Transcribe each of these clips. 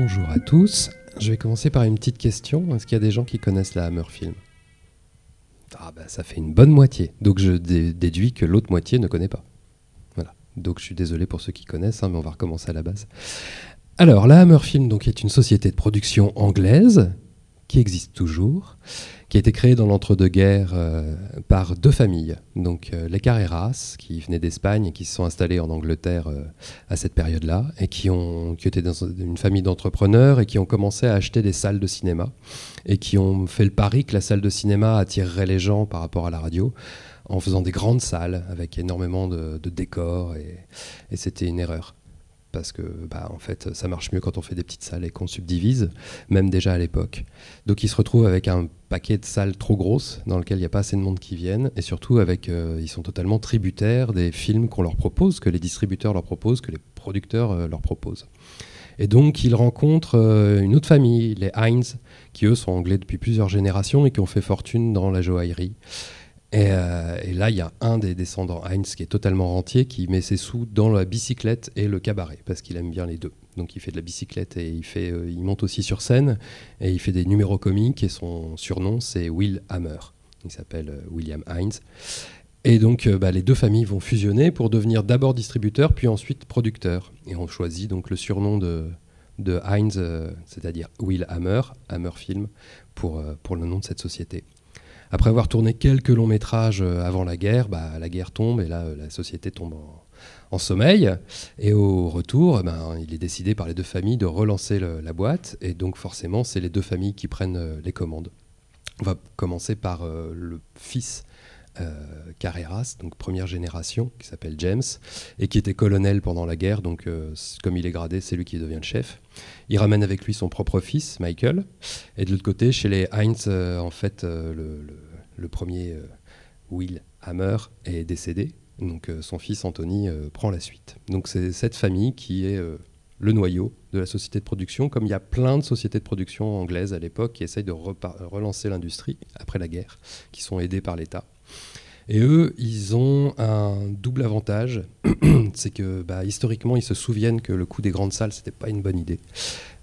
bonjour à tous. Je vais commencer par une petite question. Est-ce qu'il y a des gens qui connaissent la Hammer Film? Ah bah ça fait une bonne moitié. Donc je déduis que l'autre moitié ne connaît pas. Voilà. Donc je suis désolé pour ceux qui connaissent, hein, mais on va recommencer à la base. Alors la Hammer Film donc, est une société de production anglaise qui existe toujours qui a été créé dans l'entre-deux-guerres euh, par deux familles. Donc euh, les Carreras, qui venaient d'Espagne et qui se sont installés en Angleterre euh, à cette période-là, et qui, ont, qui étaient dans une famille d'entrepreneurs et qui ont commencé à acheter des salles de cinéma, et qui ont fait le pari que la salle de cinéma attirerait les gens par rapport à la radio en faisant des grandes salles avec énormément de, décors, et, et c'était une erreur parce que bah, en fait ça marche mieux quand on fait des petites salles et qu'on subdivise, même déjà à l'époque. Donc ils se retrouvent avec un paquet de salles trop grosses dans lesquelles il n'y a pas assez de monde qui viennent, et surtout avec euh, ils sont totalement tributaires des films qu'on leur propose, que les distributeurs leur proposent, que les producteurs euh, leur proposent. Et donc ils rencontrent euh, une autre famille, les Heinz, qui eux sont anglais depuis plusieurs générations et qui ont fait fortune dans la joaillerie. Euh, et, là, il y a un des descendants, Heinz, qui est totalement rentier, qui met ses sous dans la bicyclette et le cabaret, parce qu'il aime bien les deux. Donc il fait de la bicyclette et il, euh, monte aussi sur scène, et il fait des numéros comiques, et son surnom, c'est Will Hammer. Il s'appelle euh, William Heinz. Et donc bah, les deux familles vont fusionner pour devenir d'abord distributeurs, puis ensuite producteurs. Et on choisit donc le surnom de, de Heinz, c'est-à-dire Will Hammer, Hammer Film, pour le nom de cette société. Après avoir tourné quelques longs métrages euh, avant la guerre, bah, la guerre tombe et là, euh, la société tombe en, sommeil. Et au retour, eh ben, il est décidé par les deux familles de relancer la boîte. Et donc forcément, c'est les deux familles qui prennent euh, les commandes. On va commencer par le fils Carreras, donc première génération, qui s'appelle James, et qui était colonel pendant la guerre, donc comme il est gradé, c'est lui qui devient le chef. Il ramène avec lui son propre fils, Michael, et de l'autre côté, chez les Heinz, en fait, le, le premier, euh, Will Hammer, est décédé. Donc euh, son fils Anthony euh, prend la suite. Donc c'est cette famille qui est le noyau de la société de production, comme il y a plein de sociétés de production anglaises à l'époque qui essayent de relancer l'industrie après la guerre, qui sont aidées par l'État. Et eux, ils ont un double avantage, c'est que bah, historiquement, ils se souviennent que le coût des grandes salles, c'était pas une bonne idée.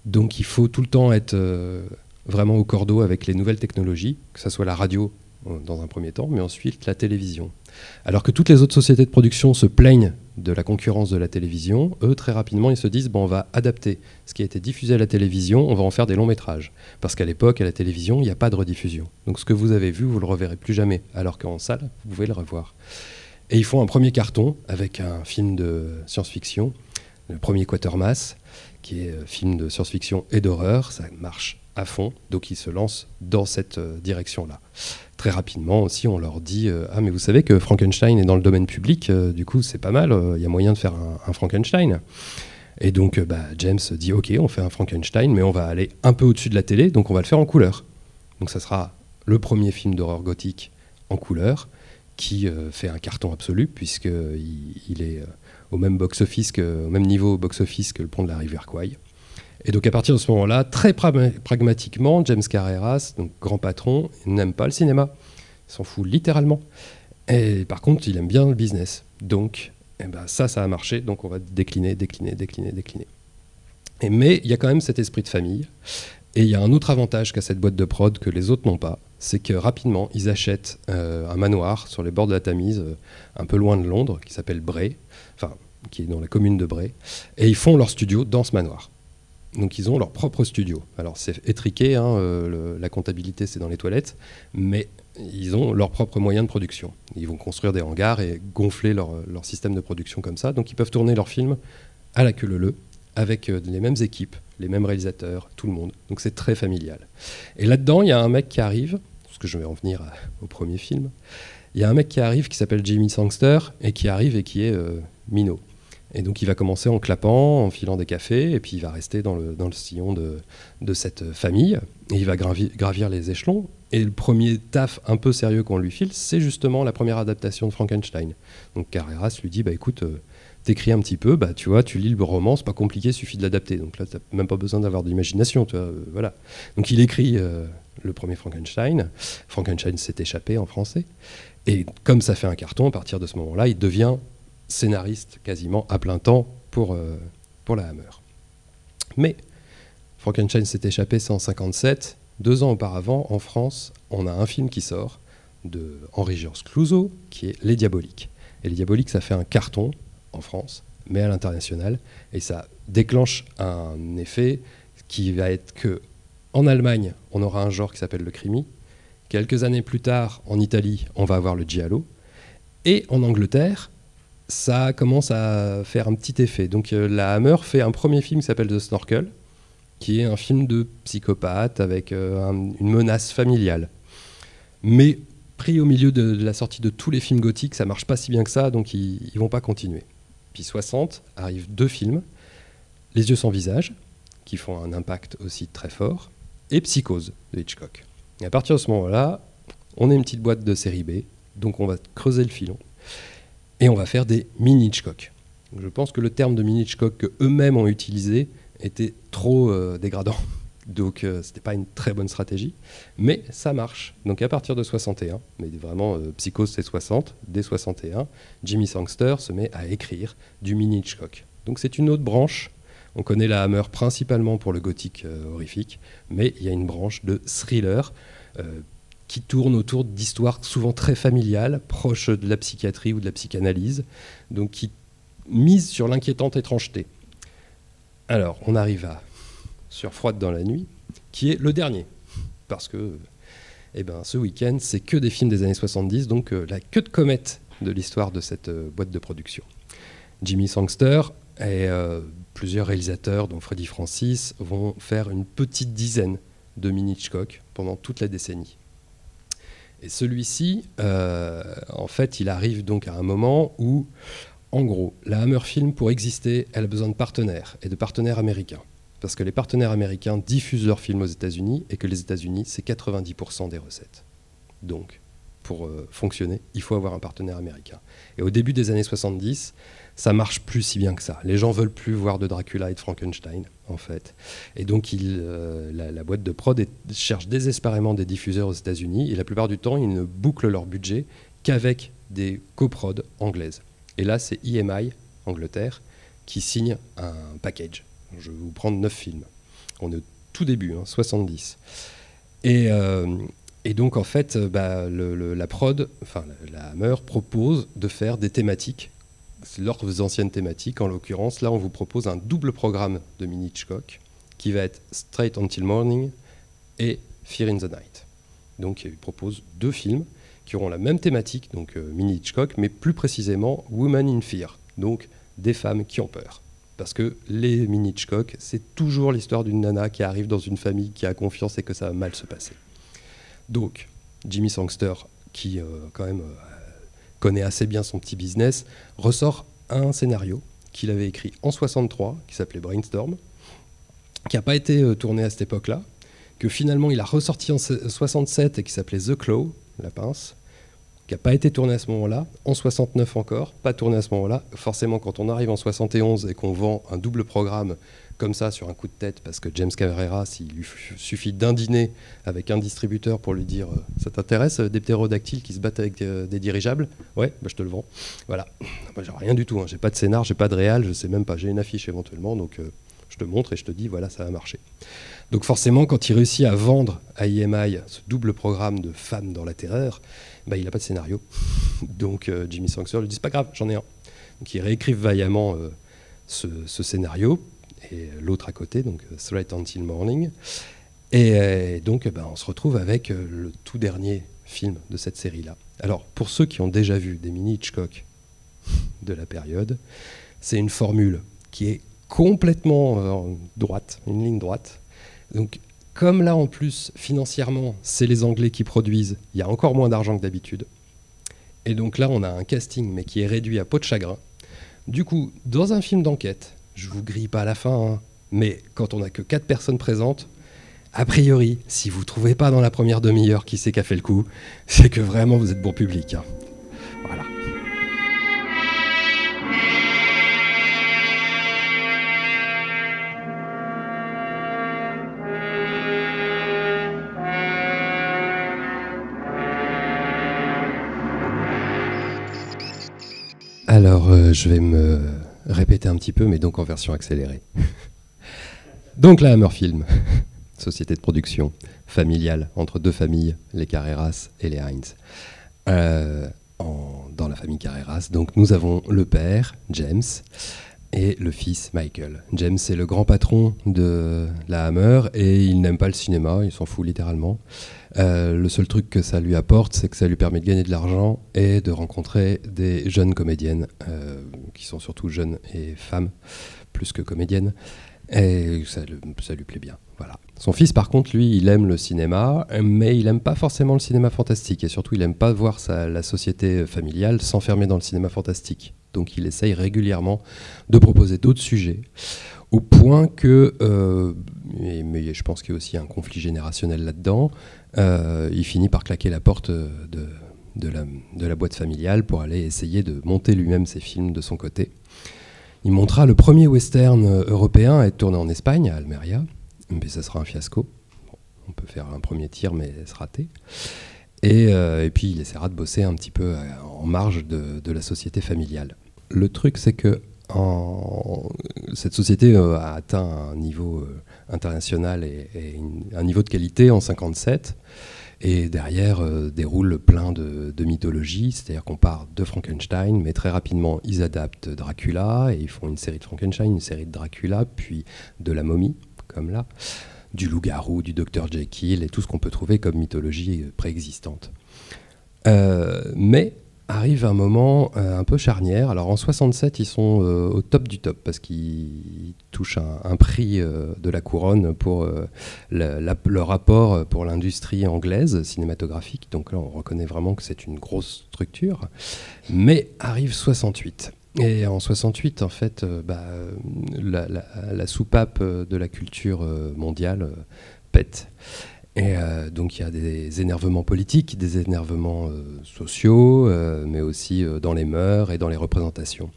Donc il faut tout le temps être vraiment au cordeau avec les nouvelles technologies, que ce soit la radio dans un premier temps, mais ensuite la télévision. Alors que toutes les autres sociétés de production se plaignent de la concurrence de la télévision, eux, très rapidement, ils se disent bon, on va adapter ce qui a été diffusé à la télévision, on va en faire des longs métrages. Parce qu'à l'époque, à la télévision, il n'y a pas de rediffusion. Donc ce que vous avez vu, vous le reverrez plus jamais. Alors qu'en salle, vous pouvez le revoir. Et ils font un premier carton avec un film de science-fiction, le premier Quatermass, qui est un euh, film de science-fiction et d'horreur. Ça marche à fond, donc ils se lancent dans cette euh, direction-là très rapidement aussi, on leur dit euh, Ah, mais vous savez que Frankenstein est dans le domaine public, euh, du coup, c'est pas mal, il y a moyen de faire un, Frankenstein. Et donc, euh, bah, James dit Ok, on fait un Frankenstein, mais on va aller un peu au-dessus de la télé, donc on va le faire en couleur. Donc, ça sera le premier film d'horreur gothique en couleur qui fait un carton absolu, puisqu'il il est au même box-office, au même niveau box-office que le pont de la rivière Kwai. Et donc à partir de ce moment-là, très pragmatiquement, James Carreras, donc grand patron, n'aime pas le cinéma. Il s'en fout littéralement. Et par contre, il aime bien le business. Donc eh ben, ça, ça a marché. Donc on va décliner, décliner, décliner, décliner. Mais il y a quand même cet esprit de famille. Et il y a un autre avantage qu'a cette boîte de prod que les autres n'ont pas, c'est que rapidement, ils achètent euh, un manoir sur les bords de la Tamise, euh, un peu loin de Londres, qui s'appelle Bray, enfin, qui est dans la commune de Bray, et ils font leur studio dans ce manoir. Donc ils ont leur propre studio. Alors c'est étriqué, hein, euh, la comptabilité c'est dans les toilettes, mais ils ont leurs propres moyens de production. Ils vont construire des hangars et gonfler leur, système de production comme ça. Donc ils peuvent tourner leurs films à la queue avec euh, les mêmes équipes, les mêmes réalisateurs, tout le monde. Donc c'est très familial. Et là-dedans, il y a un mec qui arrive, parce que je vais en venir au premier film, il y a un mec qui arrive qui s'appelle Jimmy Sangster et qui arrive et qui est euh, minot. Et donc il va commencer en clapant, en filant des cafés, et puis il va rester dans le, dans le sillon de, de, cette famille, et il va gravir, les échelons. Et le premier taf un peu sérieux qu'on lui file, c'est justement la première adaptation de Frankenstein. Donc Carreras lui dit, bah écoute, euh, t'écris un petit peu, bah tu vois, tu lis le roman, c'est pas compliqué, suffit de l'adapter. Donc là, t'as même pas besoin d'avoir d'imagination, tu vois, euh, voilà. Donc il écrit euh, le premier Frankenstein. Frankenstein s'est échappé en français. Et comme ça fait un carton, à partir de ce moment-là, il devient scénariste quasiment à plein temps pour, euh, pour la Hammer. Mais Frankenstein s'est échappé, c'est en 57. Deux ans auparavant, en France, on a un film qui sort de Henri Georges Clouzot, qui est Les Diaboliques. Et Les Diaboliques, ça fait un carton en France, mais à l'international, et ça déclenche un effet qui va être que en Allemagne, on aura un genre qui s'appelle le crimi. Quelques années plus tard, en Italie, on va avoir le giallo. Et en Angleterre, ça commence à faire un petit effet. Donc euh, la Hammer fait un premier film qui s'appelle The Snorkel, qui est un film de psychopathe avec euh, une menace familiale. Mais pris au milieu de, la sortie de tous les films gothiques, ça marche pas si bien que ça, donc ils, ne vont pas continuer. Puis 60 arrivent deux films, Les yeux sans visage, qui font un impact aussi très fort, et Psychose de Hitchcock. Et à partir de ce moment-là, on est une petite boîte de série B, donc on va creuser le filon et on va faire des mini Hitchcock. je pense que le terme de mini Hitchcock que eux-mêmes ont utilisé était trop euh, dégradant. Donc euh, ce n'était pas une très bonne stratégie, mais ça marche. Donc à partir de 61, mais vraiment euh, Psychose c'est 60, dès 61, Jimmy Sangster se met à écrire du mini Hitchcock. Donc c'est une autre branche. On connaît la Hammer principalement pour le gothique horrifique, mais il y a une branche de thriller qui tourne autour d'histoires souvent très familiales, proches de la psychiatrie ou de la psychanalyse, donc qui misent sur l'inquiétante étrangeté. Alors, on arrive à Sur Froide dans la nuit, qui est le dernier, parce que eh ben, ce week-end, c'est que des films des années 70, donc euh, la queue de comète de l'histoire de cette euh, boîte de production. Jimmy Sangster et euh, plusieurs réalisateurs, dont Freddy Francis, vont faire une petite dizaine de mini Hitchcock pendant toute la décennie. Et celui-ci, euh, en fait, il arrive donc à un moment où, en gros, la Hammer Film, pour exister, elle a besoin de partenaires, et de partenaires américains. Parce que les partenaires américains diffusent leurs films aux États-Unis, et que les États-Unis, c'est 90% des recettes. Donc, pour euh, fonctionner, il faut avoir un partenaire américain. Et au début des années 70, ça marche plus si bien que ça. Les gens veulent plus voir de Dracula et de Frankenstein, en fait. Et donc, euh, la, boîte de prod cherche désespérément des diffuseurs aux États-Unis, et la plupart du temps, ils ne bouclent leur budget qu'avec des coprods anglaises. Et là, c'est EMI, Angleterre, qui signe un package. Je vais vous prendre 9 films. On est au tout début, 70. Hein, et, euh, et, donc, en fait, bah, la prod, enfin, la Hammer propose de faire des thématiques leurs anciennes thématiques. En l'occurrence, là, on vous propose un double programme de Mini Hitchcock qui va être Straight Until Morning et Fear in the Night. Donc, il propose deux films qui auront la même thématique, donc euh, Mini Hitchcock, mais plus précisément Woman in Fear, donc des femmes qui ont peur. Parce que les Mini Hitchcock, c'est toujours l'histoire d'une nana qui arrive dans une famille qui a confiance et que ça va mal se passer. Donc, Jimmy Sangster, qui euh, quand même euh, connaît assez bien son petit business, ressort un scénario qu'il avait écrit en 63, qui s'appelait Brainstorm, qui n'a pas été euh, tourné à cette époque-là, que finalement il a ressorti en 67 et qui s'appelait The Claw, la pince, qui n'a pas été tourné à ce moment-là, en 69 encore, pas tourné à ce moment-là. Forcément, quand on arrive en 71 et qu'on vend un double programme comme ça sur un coup de tête parce que James Cabrera, s'il lui suffit d'un dîner avec un distributeur pour lui dire euh, ça t'intéresse euh, des ptérodactyles qui se battent avec euh, des, dirigeables? Ouais, bah, je te le vends. Voilà. J'ai rien du tout. Hein. J'ai pas de scénar, j'ai pas de réal, je sais même pas. J'ai une affiche éventuellement, donc je te montre et je te dis voilà, ça va marcher. Donc forcément, quand il réussit à vendre à IMI ce double programme de femmes dans la terreur, bah, il n'a pas de scénario. Donc Jimmy Sangster lui dit pas grave, j'en ai un. Donc il réécrive vaillamment ce, ce scénario et l'autre à côté, donc Straight Until Morning. Et, euh, donc, ben, on se retrouve avec euh, le tout dernier film de cette série-là. Alors, pour ceux qui ont déjà vu des mini Hitchcock de la période, c'est une formule qui est complètement euh, droite, une ligne droite. Donc, comme là, en plus, financièrement, c'est les Anglais qui produisent, il y a encore moins d'argent que d'habitude. Et donc là, on a un casting, mais qui est réduit à peau de chagrin. Du coup, dans un film d'enquête, je vous grille pas à la fin, hein. mais quand on n'a que 4 personnes présentes, a priori, si vous ne trouvez pas dans la première demi-heure qui c'est qui a fait le coup, c'est que vraiment vous êtes bon public. Hein. Voilà. Alors, euh, je vais me répéter un petit peu, mais donc en version accélérée. Donc la Hammer Film, société de production familiale entre deux familles, les Carreras et les Heinz. Euh, dans la famille Carreras, donc nous avons le père, James, et le fils Michael. James est le grand patron de la Hammer et il n'aime pas le cinéma, il s'en fout littéralement. Euh, le seul truc que ça lui apporte, c'est que ça lui permet de gagner de l'argent et de rencontrer des jeunes comédiennes, euh, qui sont surtout jeunes et femmes, plus que comédiennes. Et ça, ça, lui plaît bien. Son fils, par contre, lui, il aime le cinéma, mais il aime pas forcément le cinéma fantastique. Et surtout, il aime pas voir la société familiale s'enfermer dans le cinéma fantastique. Donc, il essaye régulièrement de proposer d'autres sujets, au point que, euh, mais je pense qu'il y a aussi un conflit générationnel là-dedans, euh, il finit par claquer la porte de, la, boîte familiale pour aller essayer de monter lui-même ses films de son côté. Il montra le premier western européen à être tourné en Espagne, à Almeria, mais ça sera un fiasco. on peut faire un premier tir, mais se rater. Et, euh, et, puis il essaiera de bosser un petit peu en marge de, la société familiale. Le truc, c'est que cette société a atteint un niveau international et, un niveau de qualité en 57. Et derrière euh, déroule plein de, de mythologies, c'est-à-dire qu'on part de Frankenstein, mais très rapidement ils adaptent Dracula et ils font une série de Frankenstein, une série de Dracula, puis de la momie, là, du loup-garou, du docteur Jekyll et tout ce qu'on peut trouver comme mythologie préexistante. Euh, mais arrive un moment euh, un peu charnière. Alors en 67, ils sont euh, au top du top parce qu'ils touchent un, prix euh, de la couronne pour leur rapport pour l'industrie anglaise cinématographique. Donc là, on reconnaît vraiment que c'est une grosse structure. Mais arrive 68. Et en 68, en fait, bah, la, soupape de la culture mondiale pète. Et euh, donc il y a des énervements politiques, des énervements euh, sociaux, euh, mais aussi dans les mœurs et dans les représentations.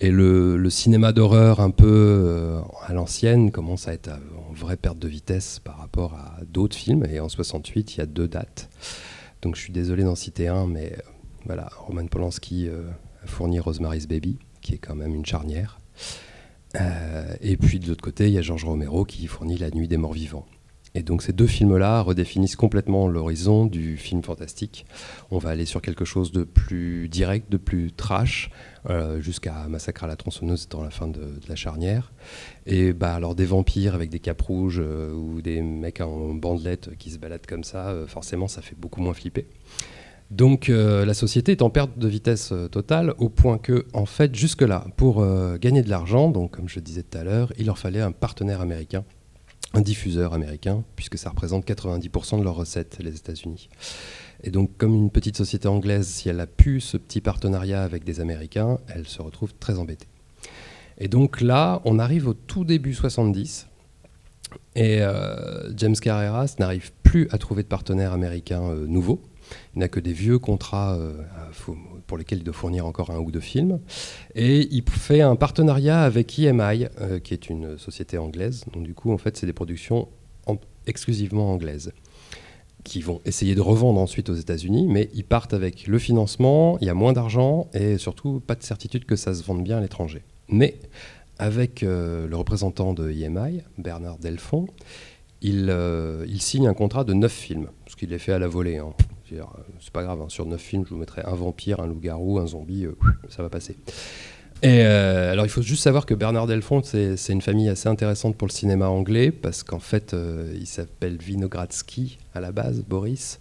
Et le, cinéma d'horreur un peu à l'ancienne commence à être en vraie perte de vitesse par rapport à d'autres films. Et en 68, il y a deux dates. Donc je suis désolé d'en citer un, mais voilà, Roman Polanski fourni Rosemary's Baby, qui est quand même une charnière. et puis de l'autre côté, il y a Georges Romero qui fournit La Nuit des Morts Vivants. Et donc ces deux films-là redéfinissent complètement l'horizon du film fantastique. On va aller sur quelque chose de plus direct, de plus trash, euh, jusqu'à Massacre à la tronçonneuse dans la fin de, la charnière. Et bah, alors des vampires avec des capes rouges euh, ou des mecs en bandelettes qui se baladent comme ça, euh, forcément ça fait beaucoup moins flipper. Donc la société est en perte de vitesse totale au point que, en fait, jusque-là, pour gagner de l'argent, donc comme je disais tout à l'heure, il leur fallait un partenaire américain un diffuseur américain, puisque ça représente 90% de leurs recettes, les États-Unis. Et donc, comme une petite société anglaise, si elle a pu ce petit partenariat avec des Américains, elle se retrouve très embêtée. Et donc là, on arrive au tout début 70, et euh, James Carreras n'arrive plus à trouver de partenaire américain euh, nouveau. Il n'a que des vieux contrats euh, pour lesquels il doit fournir encore un ou deux films. Et il fait un partenariat avec EMI, euh, qui est une société anglaise. Donc du coup, en fait, c'est des productions exclusivement anglaises qui vont essayer de revendre ensuite aux États-Unis, mais ils partent avec le financement, il y a moins d'argent et surtout pas de certitude que ça se vende bien à l'étranger. Mais avec euh, le représentant de EMI, Bernard Delfont, il, signe un contrat de neuf films, ce qu'il est fait à la volée. Hein. Euh, c'est pas grave, hein. sur neuf films, je vous mettrai un vampire, un loup-garou, un zombie, euh, ça va passer. Et euh, alors il faut juste savoir que Bernard Delfont, c'est une famille assez intéressante pour le cinéma anglais, parce qu'en fait, il s'appelle Vinogradsky à la base, Boris.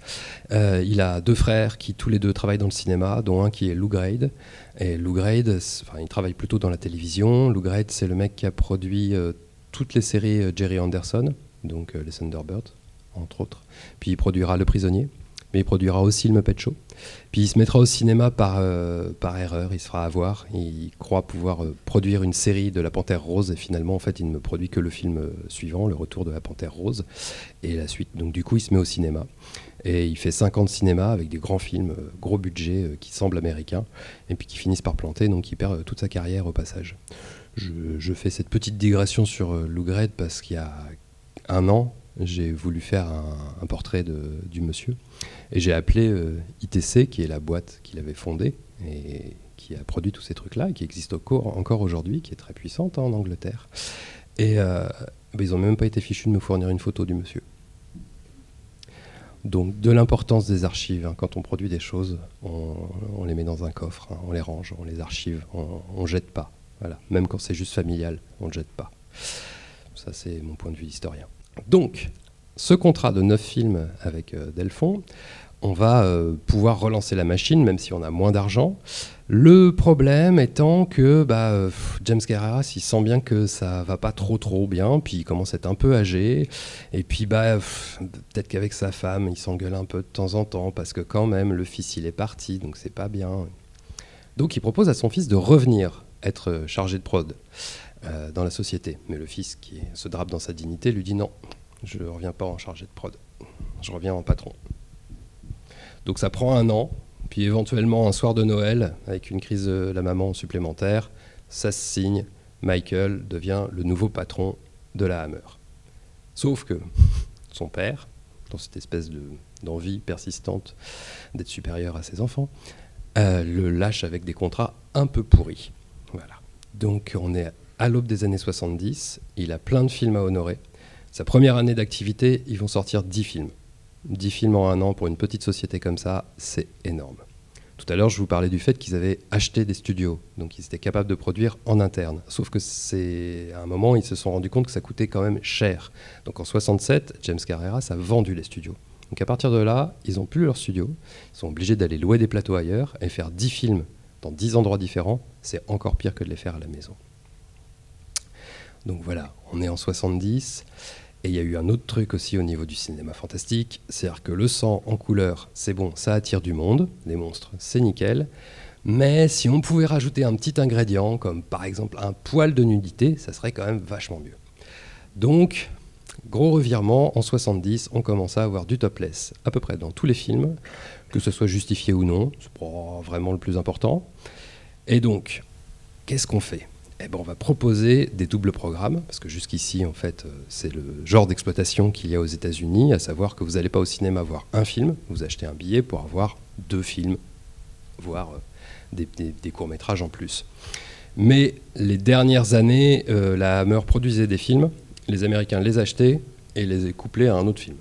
il a deux frères qui tous les deux travaillent dans le cinéma, dont un qui est Lou Grade. Et Lou Grade, il travaille plutôt dans la télévision. Lou Grade, c'est le mec qui a produit toutes les séries Jerry Anderson, donc les Thunderbirds, entre autres. Puis il produira Le Prisonnier mais il produira aussi le Muppet Show. Puis il se mettra au cinéma par, euh, par erreur, il se fera avoir. Il croit pouvoir euh, produire une série de La Panthère Rose et finalement, en fait, il ne produit que le film euh, suivant, Le Retour de la Panthère Rose, et la suite. Donc du coup, il se met au cinéma. Et il fait 5 ans de cinéma avec des grands films, gros budget, qui semblent américains, et puis qui finissent par planter, donc il perd toute sa carrière au passage. Je, fais cette petite digression sur Lou parce qu'il y a un an, j'ai voulu faire un, portrait de, du monsieur. Et j'ai appelé euh, ITC, qui est la boîte qu'il avait fondée et qui a produit tous ces trucs-là, qui existe encore, aujourd'hui, qui est très puissante hein, en Angleterre. Et euh, bah, ils n'ont même pas été fichus de me fournir une photo du monsieur. Donc de l'importance des archives. hein. Quand on produit des choses, on, on les met dans un coffre, hein. on les range, on les archive, on ne jette pas. Voilà. Même quand c'est juste familial, on ne jette pas. Ça c'est mon point de vue d'historien. Donc, ce contrat de 9 films avec euh, Delphon, on va euh, pouvoir relancer la machine, même si on a moins d'argent. Le problème étant que bah, James Carreras, il sent bien que ça va pas trop trop bien, puis il commence à être un peu âgé, et puis bah, peut-être qu'avec sa femme, il s'engueule un peu de temps en temps, parce que quand même, le fils, il est parti, donc c'est pas bien. Donc il propose à son fils de revenir être euh, chargé de prod dans la société. Mais le fils, qui se drape dans sa dignité, lui dit non, je ne reviens pas en chargé de prod, je reviens en patron. Donc ça prend un an, puis éventuellement un soir de Noël, avec une crise de la maman supplémentaire, ça se signe, Michael devient le nouveau patron de la Hammer. Sauf que son père, dans cette espèce de- d'envie persistante d'être supérieur à ses enfants, euh, le lâche avec des contrats un peu pourris. Voilà. Donc on est à l'aube des années 70, il a plein de films à honorer. Sa première année d'activité, ils vont sortir 10 films. 10 films en un an pour une petite société comme ça, c'est énorme. Tout à l'heure, je vous parlais du fait qu'ils avaient acheté des studios, donc ils étaient capables de produire en interne. Sauf que c'est à un moment, ils se sont rendus compte que ça coûtait quand même cher. Donc en 67, James Carreras a vendu les studios. Donc à partir de là, ils n'ont plus leur studio, ils sont obligés d'aller louer des plateaux ailleurs et faire 10 films dans 10 endroits différents, c'est encore pire que de les faire à la maison. Donc voilà, on est en 70. Et il y a eu un autre truc aussi au niveau du cinéma fantastique, c'est-à-dire que le sang en couleur, c'est bon, ça attire du monde, les monstres, c'est nickel. Mais si on pouvait rajouter un petit ingrédient, comme par exemple un poil de nudité, ça serait quand même vachement mieux. Donc, gros revirement, en 70, on commence à avoir du topless à peu près dans tous les films, que ce soit justifié ou non, c'est pas vraiment le plus important. Et donc, qu'est-ce qu'on fait? Eh ben, on va proposer des doubles programmes, parce que jusqu'ici, en fait, euh, c'est le genre d'exploitation qu'il y a aux États-Unis, à savoir que vous n'allez pas au cinéma voir un film, vous achetez un billet pour avoir deux films, voire euh, des, courts-métrages en plus. Mais les dernières années, euh, la Hammer produisait des films, les Américains les achetaient et les couplaient à un autre film,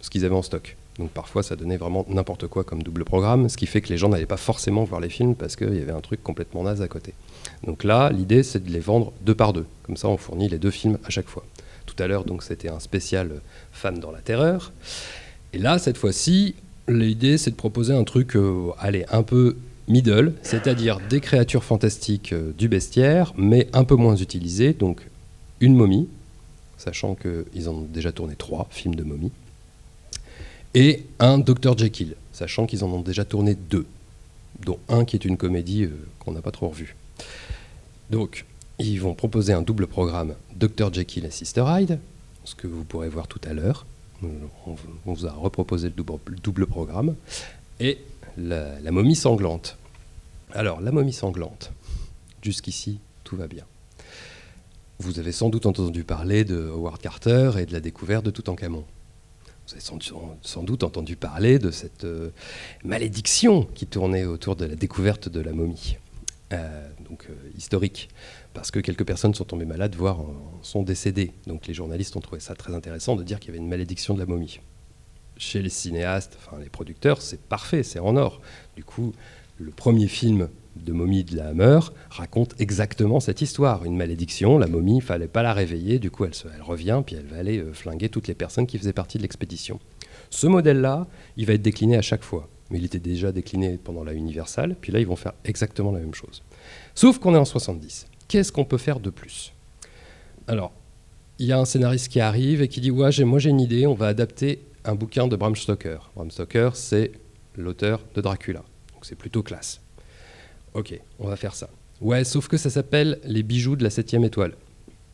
ce qu'ils avaient en stock. Donc parfois, ça donnait vraiment n'importe quoi comme double programme, ce qui fait que les gens n'allaient pas forcément voir les films parce qu'il y avait un truc complètement naze à côté. Donc là, l'idée, c'est de les vendre deux par deux. Comme ça, on fournit les deux films à chaque fois. Tout à l'heure, donc, c'était un spécial Femmes dans la terreur. Et là, cette fois-ci, l'idée, c'est de proposer un truc, euh, un peu middle, c'est-à-dire des créatures fantastiques euh, du bestiaire, mais un peu moins utilisées. Donc, une momie, sachant qu'ils ont déjà tourné trois films de momie, et un Dr. Jekyll, sachant qu'ils en ont déjà tourné deux, dont un qui est une comédie euh, qu'on n'a pas trop revue. Donc, ils vont proposer un double programme Dr. Jekyll et Sister Hyde, ce que vous pourrez voir tout à l'heure. On, vous a reproposé le double, le double programme. Et la, la momie sanglante. Alors, la momie sanglante, jusqu'ici, tout va bien. Vous avez sans doute entendu parler de Howard Carter et de la découverte de Toutankhamon. Vous avez sans, doute entendu parler de cette euh, malédiction qui tournait autour de la découverte de la momie euh, donc euh, historique, parce que quelques personnes sont tombées malades, voire en sont décédées. Donc les journalistes ont trouvé ça très intéressant de dire qu'il y avait une malédiction de la momie. Chez les cinéastes, enfin les producteurs, c'est parfait, c'est en or. Du coup, le premier film de momie de la Hammer raconte exactement cette histoire. Une malédiction, la momie, il fallait pas la réveiller, du coup elle, se, revient, puis elle va aller euh, flinguer toutes les personnes qui faisaient partie de l'expédition. Ce modèle-là, il va être décliné à chaque fois mais il était déjà décliné pendant la Universal, puis là ils vont faire exactement la même chose. Sauf qu'on est en 70. Qu'est-ce qu'on peut faire de plus? Alors, il y a un scénariste qui arrive et qui dit Ouais, moi j'ai une idée, on va adapter un bouquin de Bram Stoker. Bram Stoker, c'est l'auteur de Dracula, donc c'est plutôt classe. Ok, on va faire ça. Ouais, sauf que ça s'appelle Les bijoux de la septième étoile.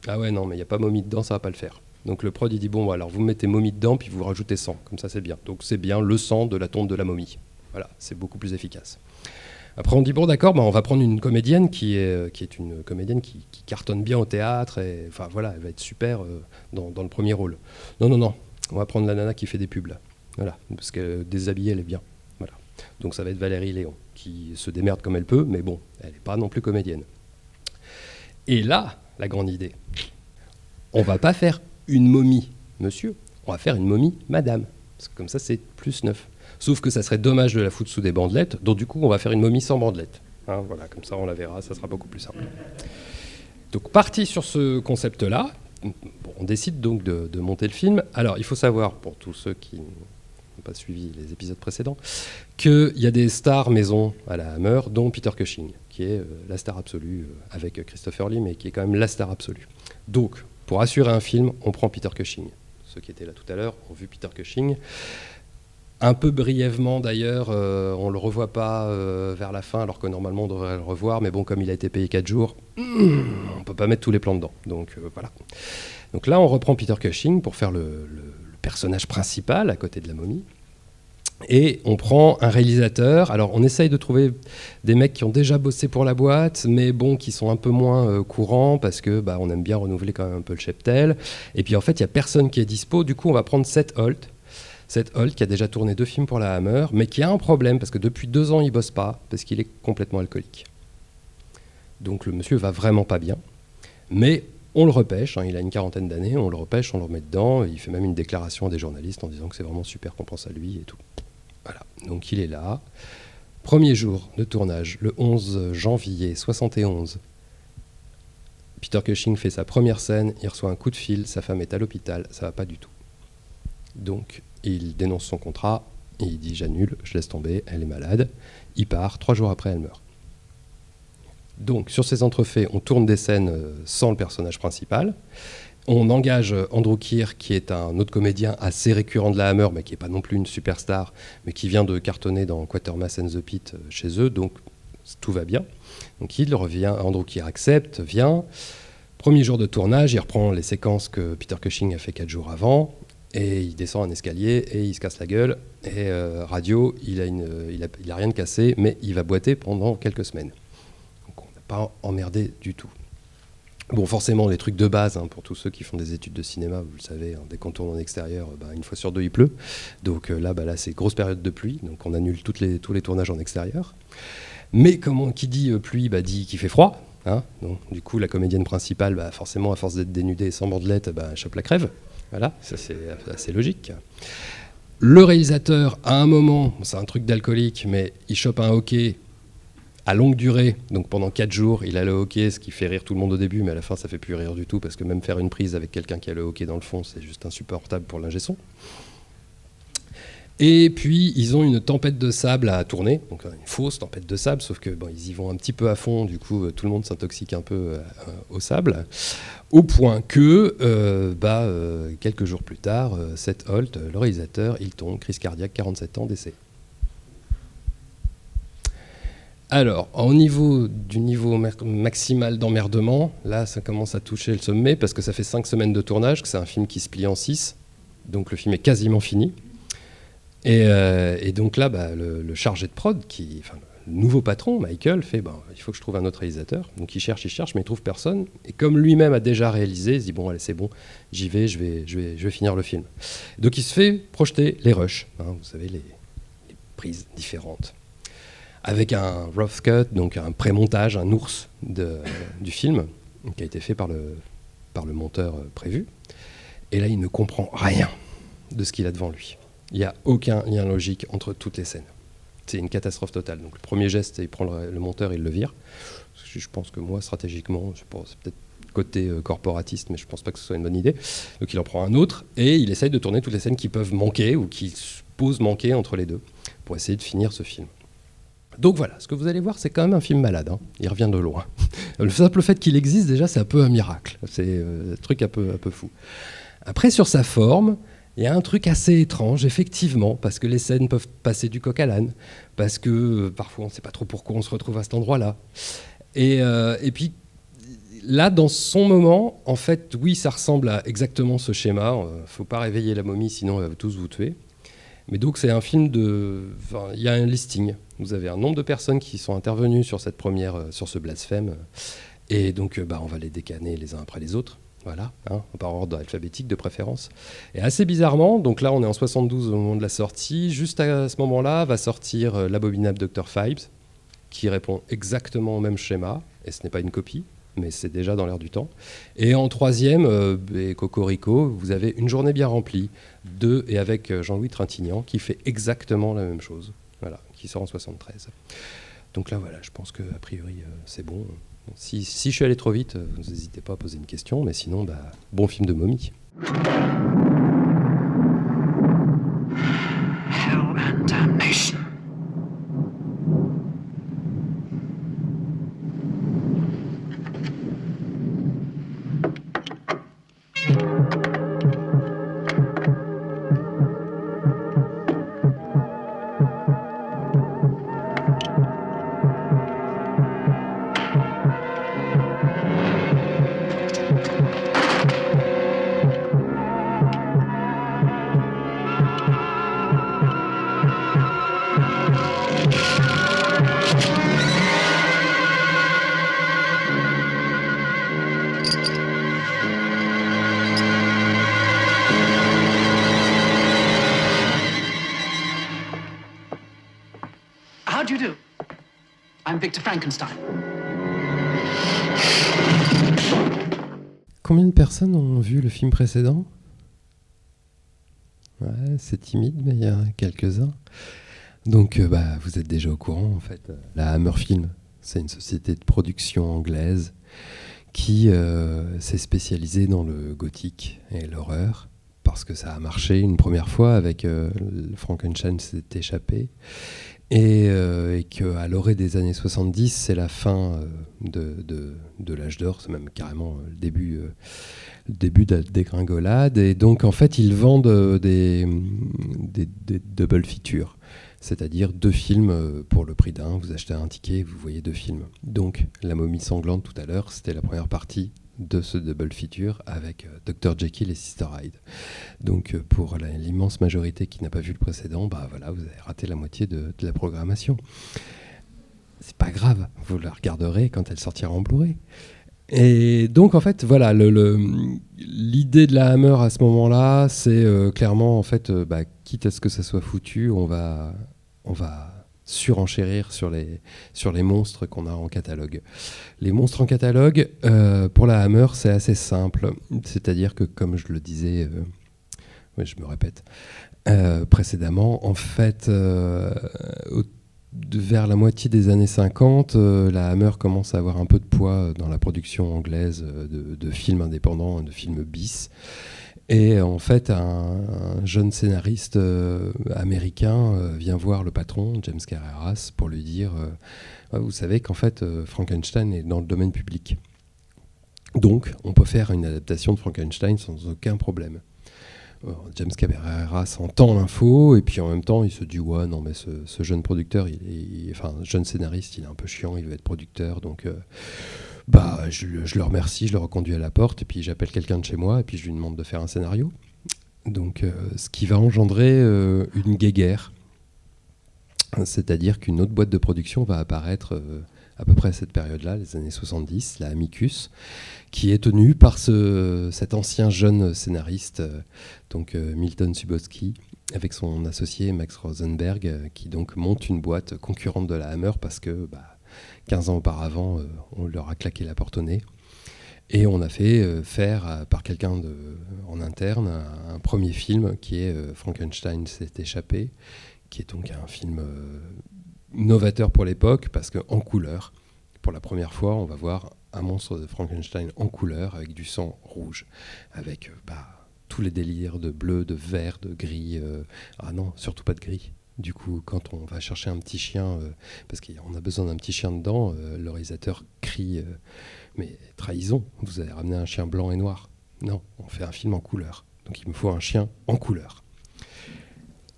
Ah ouais, non, mais il n'y a pas momie dedans, ça va pas le faire. Donc le prod il dit bon alors vous mettez momie dedans puis vous rajoutez sang, comme ça c'est bien. Donc c'est bien le sang de la tombe de la momie. Voilà, c'est beaucoup plus efficace. Après on dit bon d'accord, bah, on va prendre une comédienne qui est, euh, une comédienne qui, cartonne bien au théâtre et enfin voilà, elle va être super euh, dans, dans le premier rôle. Non non non, on va prendre la nana qui fait des pubs là. Voilà, parce que déshabillée elle est bien. Donc ça va être Valérie Léon qui se démerde comme elle peut, mais bon, elle n'est pas non plus comédienne. Et là, la grande idée, on va pas faire une momie, monsieur, on va faire une momie, madame. Comme ça, c'est plus neuf. Sauf que ça serait dommage de la foutre sous des bandelettes, donc du coup, on va faire une momie sans bandelettes. Hein, voilà, comme ça, on la verra, ça sera beaucoup plus simple. Donc, parti sur ce concept-là, on décide donc de, monter le film. Alors, il faut savoir, pour tous ceux qui pas suivi les épisodes précédents, qu'il y a des stars maison à la Hammer, dont Peter Cushing, qui est euh, la star absolue euh, avec Christopher Lee, mais qui est quand même la star absolue. Donc, pour assurer un film, on prend Peter Cushing. Ceux qui étaient là tout à l'heure ont vu Peter Cushing. Un peu brièvement d'ailleurs, euh, on ne le revoit pas vers la fin, alors que normalement on devrait le revoir, mais bon, comme il a été payé 4 jours, on peut pas mettre tous les plans dedans. Donc voilà. Donc là, on reprend Peter Cushing pour faire le personnage principal à côté de la momie. Et on prend un réalisateur. Alors, on essaye de trouver des mecs qui ont déjà bossé pour la boîte, mais bon, qui sont un peu moins euh, courants parce que bah, on aime bien renouveler quand même un peu le cheptel. Et puis en fait, il y a personne qui est dispo. Du coup, on va prendre Seth Holt. Seth Holt qui a déjà tourné deux films pour la Hammer, mais qui a un problème parce que depuis deux ans, il bosse pas parce qu'il est complètement alcoolique. Donc le monsieur va vraiment pas bien. Mais on le repêche, hein, il a une quarantaine d'années, on le repêche, on le remet dedans, il fait même une déclaration à des journalistes en disant que c'est vraiment super qu'on pense à lui et tout. Voilà, donc il est là. Premier jour de tournage, le 11 janvier 71. Peter Cushing fait sa première scène, il reçoit un coup de fil, sa femme est à l'hôpital, ça va pas du tout. Donc il dénonce son contrat, il dit j'annule, je laisse tomber, elle est malade. Il part, trois jours après elle meurt. Donc sur ces entrefaits, on tourne des scènes euh, sans le personnage principal. On engage Andrew Keir, qui est un autre comédien assez récurrent de la Hammer, mais qui n'est pas non plus une superstar, mais qui vient de cartonner dans Quatermass and the Pit euh, chez eux, donc tout va bien. Donc Andrew Keir accepte, vient. Premier jour de tournage, il reprend les séquences que Peter Cushing a fait quatre jours avant, et il descend un escalier et il se casse la gueule. Et euh, radio, il a, a rien de cassé, mais il va boiter pendant quelques semaines. On pas emmerdé du tout. Bon, forcément, les trucs de base, hein, pour tous ceux qui font des études de cinéma, vous le savez, hein, dès qu'on tourne en extérieur, bah, une fois sur deux, il pleut. Donc euh, là, bah, là c'est grosse période de pluie, donc on annule les, tous les tournages en extérieur. Mais comment, qui dit euh, pluie, bah, dit qu'il fait froid. Hein. donc, du coup, la comédienne principale, bah, forcément, à force d'être dénudée sans bandelette, bah, chope la crève. Voilà, ça c'est assez logique. Le réalisateur, à un moment, c'est un truc d'alcoolique, mais il chope un hockey à longue durée, donc pendant 4 jours, il a le hockey, ce qui fait rire tout le monde au début, mais à la fin, ça fait plus rire du tout, parce que même faire une prise avec quelqu'un qui a le hockey dans le fond, c'est juste insupportable pour l'ingé son. Et puis, ils ont une tempête de sable à tourner, donc une fausse tempête de sable, sauf que ils y vont un petit peu à fond, du coup, tout le monde s'intoxique un peu euh, au sable, au point que, euh, bah, euh, quelques jours plus tard, Seth Holt, le réalisateur, il tombe, crise cardiaque, 47 ans, décès. Alors, au niveau du niveau maximal d'emmerdement, là, ça commence à toucher le sommet parce que ça fait cinq semaines de tournage, que c'est un film qui se plie en six, donc le film est quasiment fini. Et, euh, donc là, bah, le, chargé de prod, qui, enfin, le nouveau patron, Michael, fait bah, il faut que je trouve un autre réalisateur. Donc il cherche, il cherche, mais il trouve personne. Et comme lui-même a déjà réalisé, il se dit bon, allez, c'est bon, j'y vais, je vais, je vais, je vais finir le film. Donc il se fait projeter les rushs, hein, vous savez, les prises différentes avec un rough cut, donc un pré-montage, un ours du film, qui a été fait par le, par le monteur euh, prévu. Et là, il ne comprend rien de ce qu'il a devant lui. Il n'y a aucun lien logique entre toutes les scènes. C'est une catastrophe totale. Donc le premier geste, il prend le, monteur, il le vire. Je pense que moi, stratégiquement, c'est peut-être côté euh, corporatiste, mais je ne pense pas que ce soit une bonne idée. Donc il en prend un autre et il essaye de tourner toutes les scènes qui peuvent manquer ou qui posent manquer entre les deux pour essayer de finir ce film. Donc voilà, ce que vous allez voir, c'est quand même un film malade. Hein. Il revient de loin. Le simple fait qu'il existe, déjà, c'est un peu un miracle. C'est euh, un truc un peu, un peu fou. Après, sur sa forme, il y a un truc assez étrange, effectivement, parce que les scènes peuvent passer du coq à l'âne, parce que euh, parfois on ne sait pas trop pourquoi on se retrouve à cet endroit-là. Et, euh, et, puis là, dans son moment, en fait, oui, ça ressemble à exactement ce schéma. Ne faut pas réveiller la momie, sinon elle va tous vous tuer. Mais donc c'est un film de... il y a un listing. Vous avez un nombre de personnes qui sont intervenues sur cette première, euh, sur ce blasphème, et donc euh, bah, on va les décanner les uns après les autres. Voilà, hein, par ordre alphabétique de préférence. Et assez bizarrement, donc là on est en 72 au moment de la sortie, juste à ce moment-là va sortir euh, l'abominable Dr. Fibes, qui répond exactement au même schéma, et ce n'est pas une copie. Mais c'est déjà dans l'air du temps. Et en troisième, euh, Cocorico, vous avez Une journée bien remplie, de et avec euh, Jean-Louis Trintignant, qui fait exactement la même chose, voilà, qui sort en 73. Donc là, voilà, je pense que a priori, euh, c'est bon. Si, si, je suis allé trop vite, vous n'hésitez pas à poser une question, mais sinon, bah, bon film de momie. Combien de personnes ont vu le film précédent? C'est timide, mais il y a quelques-uns. Donc, euh, bah, vous êtes déjà au courant, en fait. La Hammer Film, c'est une société de production anglaise qui euh, s'est spécialisée dans le gothique et l'horreur parce que ça a marché une première fois avec euh, Frankenstein s'est échappé et, euh, qu'à l'orée des années 70, c'est la fin euh, de, de, l'âge d'or, c'est même carrément euh, le début, début de la dégringolade. Et donc, en fait, ils vendent des, des, double features, c'est-à-dire deux films pour le prix d'un. Vous achetez un ticket, vous voyez deux films. Donc, La momie sanglante tout à l'heure, c'était la première partie de ce double feature avec euh, Dr Jekyll et Sister Hyde. Donc euh, pour l'immense majorité qui n'a pas vu le précédent, bah voilà, vous avez raté la moitié de, la programmation. C'est pas grave, vous la regarderez quand elle sortira en Blu-ray. Et donc en fait, voilà, l'idée de la Hammer à ce moment-là, c'est euh, clairement en fait, bah, quitte à ce que ça soit foutu, on va, on va surenchérir sur les, sur les monstres qu'on a en catalogue. Les monstres en catalogue, euh, pour la Hammer, c'est assez simple. C'est-à-dire que, comme je le disais, euh, je me répète, euh, précédemment, en fait, vers la moitié des années 50, la Hammer commence à avoir un peu de poids dans la production anglaise de, de films indépendants, de films bis. Et en fait, un, jeune scénariste euh, américain euh, vient voir le patron, James Carreras, pour lui dire euh, Vous savez qu'en fait, Frankenstein est dans le domaine public. Donc, on peut faire une adaptation de Frankenstein sans aucun problème. James Carreras entend l'info et puis en même temps, il se dit Ouais, non, mais ce, jeune producteur, il est, enfin, jeune scénariste, il est un peu chiant, il veut être producteur. Donc bah, je, le remercie, je le reconduis à la porte, et puis j'appelle quelqu'un de chez moi, et puis je lui demande de faire un scénario. Donc, euh, ce qui va engendrer euh, une guéguerre. C'est-à-dire qu'une autre boîte de production va apparaître euh, à peu près à cette période-là, les années 70, la Amicus, qui est tenue par ce, cet ancien jeune scénariste, donc Milton Subotsky, avec son associé Max Rosenberg, qui donc monte une boîte concurrente de la Hammer parce que bah, 15 ans auparavant, euh, on leur a claqué la porte au nez. Et on a fait euh, faire euh, par quelqu'un en interne un, premier film qui est Frankenstein s'est échappé, qui est donc un film novateur pour l'époque parce qu'en couleur, pour la première fois, on va voir un monstre de Frankenstein en couleur avec du sang rouge, avec bah, tous les délires de bleu, de vert, de gris. ah non, surtout pas de gris. Du coup, quand on va chercher un petit chien, euh, parce qu'on a besoin d'un petit chien dedans, euh, le réalisateur crie euh, Mais trahison, vous avez ramené un chien blanc et noir. Non, on fait un film en couleur. Donc il me faut un chien en couleur.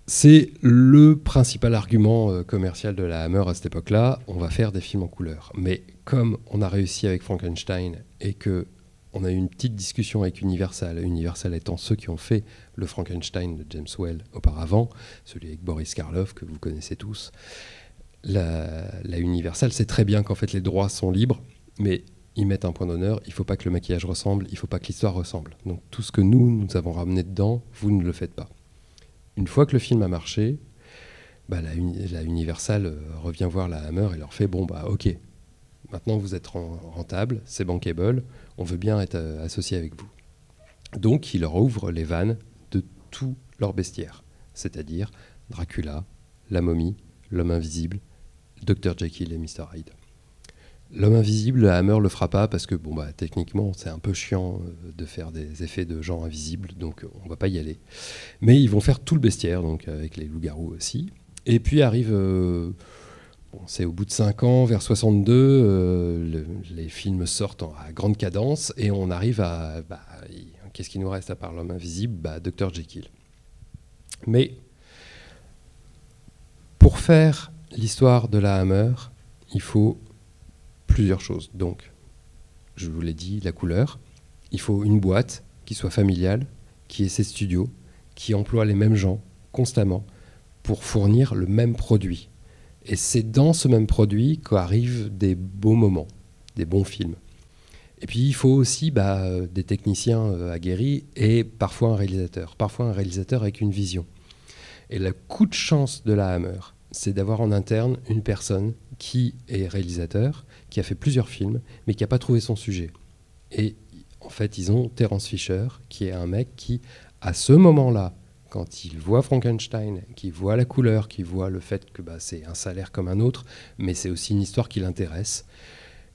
C'est le principal argument commercial de la Hammer à cette époque-là. On va faire des films en couleur. Mais comme on a réussi avec Frankenstein et que on a eu une petite discussion avec Universal, Universal étant ceux qui ont fait le Frankenstein de James Well auparavant, celui avec Boris Karloff que vous connaissez tous. La, Universal sait très bien qu'en fait les droits sont libres, mais ils mettent un point d'honneur, il ne faut pas que le maquillage ressemble, il ne faut pas que l'histoire ressemble. Donc tout ce que nous, nous avons ramené dedans, vous ne le faites pas. Une fois que le film a marché, bah, la, Universal euh, revient voir la Hammer et leur fait, bon, bah ok, Maintenant, vous êtes rentable, c'est bankable, on veut bien être euh, associé avec vous. Donc, il leur ouvre les vannes de tout leur bestiaire, c'est-à-dire Dracula, la momie, l'homme invisible, Dr. Jekyll et Mr. Hyde. L'homme invisible, Hammer le fera pas parce que bon bah techniquement c'est un peu chiant euh, de faire des effets de gens invisibles, donc euh, on va pas y aller. Mais ils vont faire tout le bestiaire, donc avec les loups-garous aussi. Et puis arrive, c'est au bout de 5 ans, vers 62, les films sortent à grande cadence et on arrive à, bah, qu'est-ce qui nous reste à part l'homme invisible? Bah, Dr Jekyll. Mais pour faire l'histoire de la Hammer, il faut plusieurs choses. Donc, je vous l'ai dit, la couleur. Il faut une boîte qui soit familiale, qui ait ses studios, qui emploie les mêmes gens constamment pour fournir le même produit. Et c'est dans ce même produit qu'arrivent des beaux moments, des bons films. Et puis il faut aussi bah, des techniciens euh, aguerris et parfois un réalisateur, parfois un réalisateur avec une vision. Et le coup de chance de la Hammer, c'est d'avoir en interne une personne qui est réalisateur, qui a fait plusieurs films, mais qui n'a pas trouvé son sujet. Et en fait, ils ont Terence Fisher, qui est un mec qui, à ce moment-là, quand il voit Frankenstein, qui voit la couleur, qui voit le fait que bah, c'est un salaire comme un autre, mais c'est aussi une histoire qui l'intéresse,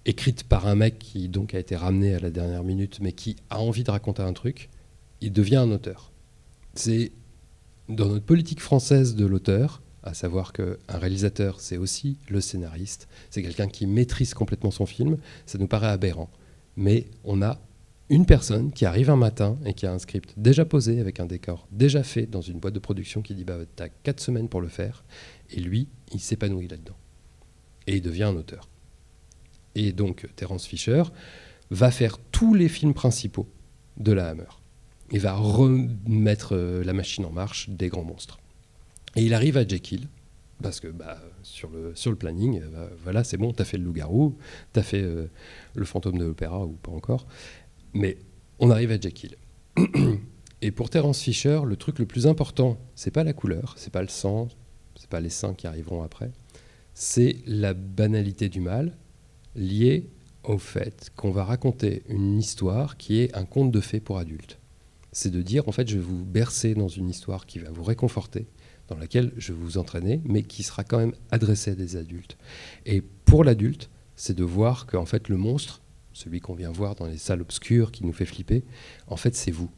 écrite par un mec qui donc a été ramené à la dernière minute, mais qui a envie de raconter un truc, il devient un auteur. C'est dans notre politique française de l'auteur, à savoir qu'un réalisateur, c'est aussi le scénariste, c'est quelqu'un qui maîtrise complètement son film, ça nous paraît aberrant. Mais on a une personne qui arrive un matin et qui a un script déjà posé avec un décor déjà fait dans une boîte de production qui dit bah t'as quatre semaines pour le faire et lui il s'épanouit là-dedans et il devient un auteur. Et donc Terence Fisher va faire tous les films principaux de la Hammer. Il va remettre euh, la machine en marche des grands monstres. Et il arrive à Jekyll, parce que bah, sur, le, sur le planning, bah, voilà, c'est bon, tu as fait le loup-garou, tu as fait euh, le fantôme de l'opéra ou pas encore. Mais on arrive à Jekyll. Et pour Terence Fisher, le truc le plus important, c'est pas la couleur, c'est pas le sang, c'est pas les seins qui arriveront après, c'est la banalité du mal liée au fait qu'on va raconter une histoire qui est un conte de fées pour adultes. C'est de dire, en fait, je vais vous bercer dans une histoire qui va vous réconforter, dans laquelle je vais vous entraîner, mais qui sera quand même adressée à des adultes. Et pour l'adulte, c'est de voir qu'en fait le monstre, celui qu'on vient voir dans les salles obscures qui nous fait flipper, en fait c'est vous.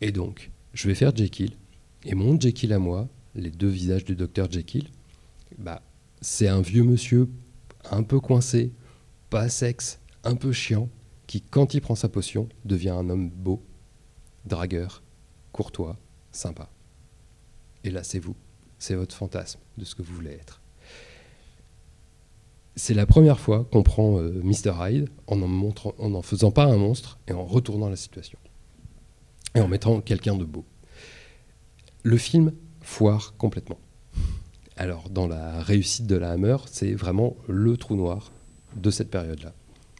Et donc, je vais faire Jekyll, et mon Jekyll à moi, les deux visages du docteur Jekyll, bah, c'est un vieux monsieur un peu coincé, pas sexe, un peu chiant, qui, quand il prend sa potion, devient un homme beau, dragueur, courtois, sympa. Et là, c'est vous. C'est votre fantasme de ce que vous voulez être. C'est la première fois qu'on prend euh, Mr. Hyde en n'en faisant pas un monstre et en retournant la situation. Et en mettant quelqu'un de beau. Le film foire complètement. Alors, dans la réussite de la Hammer, c'est vraiment le trou noir de cette période-là.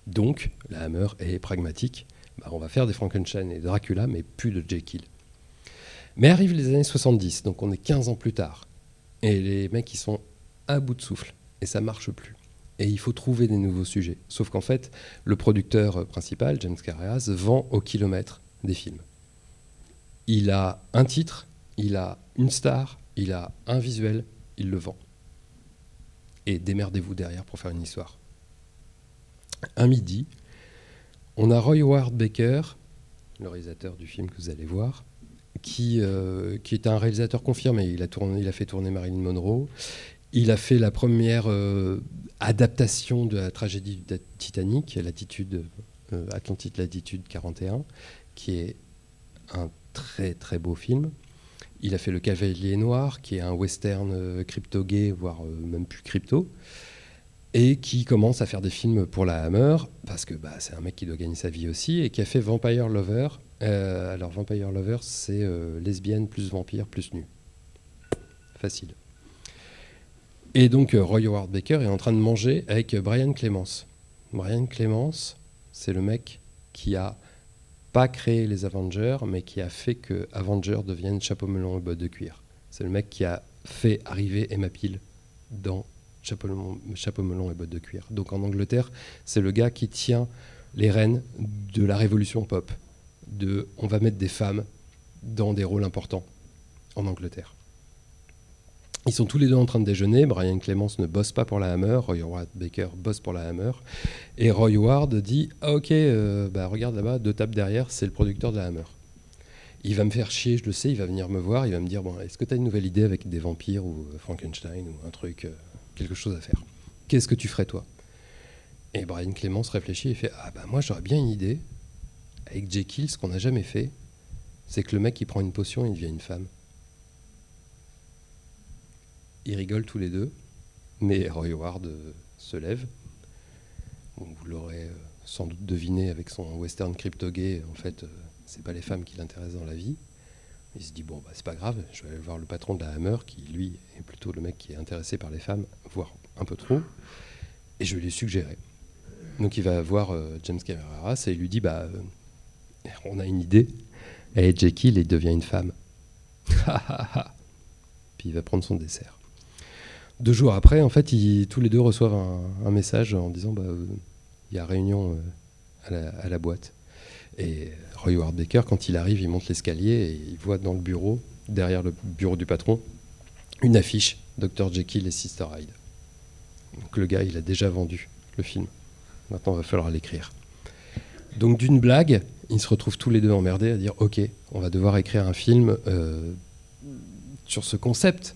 Donc, la Hammer est pragmatique. Bah, on va faire des Frankenstein et Dracula, mais plus de Jekyll. Mais arrivent les années 70, donc on est 15 ans plus tard. Et les mecs, ils sont à bout de souffle. Et ça marche plus. Et il faut trouver des nouveaux sujets. Sauf qu'en fait, le producteur principal, James Carreras, vend au kilomètre des films. Il a un titre, il a une star, il a un visuel, il le vend. Et démerdez-vous derrière pour faire une histoire. Un midi, on a Roy Ward Baker, le réalisateur du film que vous allez voir, qui, euh, est un réalisateur confirmé. Il a, tourné, il a fait tourner Marilyn Monroe. Il a fait la première euh, adaptation de la tragédie du Titanic, l'attitude, euh, Atlantide Latitude 41, qui est un très très beau film. Il a fait Le Cavalier Noir, qui est un western crypto-gay, voire même plus crypto, et qui commence à faire des films pour la Hammer, parce que bah, c'est un mec qui doit gagner sa vie aussi, et qui a fait Vampire Lover, euh, alors, Vampire Lover, c'est euh, lesbienne plus vampire plus nu. Facile. Et donc, euh, Roy Howard Baker est en train de manger avec Brian Clemens. Brian Clemens, c'est le mec qui a pas créé les Avengers, mais qui a fait que Avengers devienne chapeau melon et bottes de cuir. C'est le mec qui a fait arriver Emma Peel dans chapeau, chapeau melon et bottes de cuir. Donc en Angleterre, c'est le gars qui tient les rênes de la révolution pop. De, on va mettre des femmes dans des rôles importants en Angleterre. Ils sont tous les deux en train de déjeuner. Brian Clemens ne bosse pas pour la Hammer. Roy Howard Baker bosse pour la Hammer. Et Roy Howard dit ah, Ok, euh, bah, regarde là-bas, deux tables derrière, c'est le producteur de la Hammer. Il va me faire chier, je le sais, il va venir me voir, il va me dire Est-ce que tu as une nouvelle idée avec des vampires ou euh, Frankenstein ou un truc, euh, quelque chose à faire? Qu'est-ce que tu ferais toi? Et Brian Clemens réfléchit et fait Ah, bah moi j'aurais bien une idée. Avec Jekyll, ce qu'on n'a jamais fait, c'est que le mec il prend une potion et il devient une femme. Ils rigolent tous les deux, mais Roy Howard euh, se lève. vous l'aurez euh, sans doute deviné avec son western crypto-gay, en fait, euh, c'est pas les femmes qui l'intéressent dans la vie. Il se dit bon bah c'est pas grave, je vais aller voir le patron de la Hammer qui lui est plutôt le mec qui est intéressé par les femmes, voire un peu trop, et je vais lui suggérer. Donc il va voir James Cameron et il lui dit bah on a une idée, et Jekyll il devient une femme. Puis il va prendre son dessert. Deux jours après, en fait, tous les deux reçoivent un, message en disant bah, euh, il y a réunion euh, à, la, boîte. Et Roy Howard Baker, quand il arrive, il monte l'escalier et il voit dans le bureau, derrière le bureau du patron, une affiche Dr. Jekyll et Sister Hyde. Donc le gars, il a déjà vendu le film. Maintenant, il va falloir l'écrire. Donc d'une blague, ils se retrouvent tous les deux emmerdés à dire Ok, on va devoir écrire un film euh, sur ce concept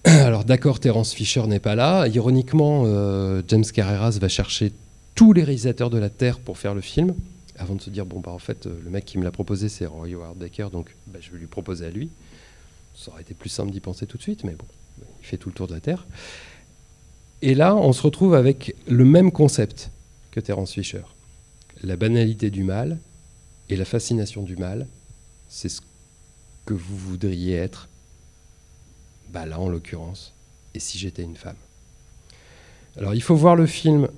Alors d'accord, Terence Fisher n'est pas là. Ironiquement, euh, James Carreras va chercher tous les réalisateurs de la Terre pour faire le film, avant de se dire, bon, bah en fait, euh, le mec qui me l'a proposé, c'est Roy Howard Baker, donc bah, je vais lui proposer à lui. Ça aurait été plus simple d'y penser tout de suite, mais bon, il fait tout le tour de la Terre. Et là, on se retrouve avec le même concept que Terence Fisher. La banalité du mal et la fascination du mal, c'est ce que vous voudriez être bah là, en l'occurrence, et si j'étais une femme Alors, il faut voir le film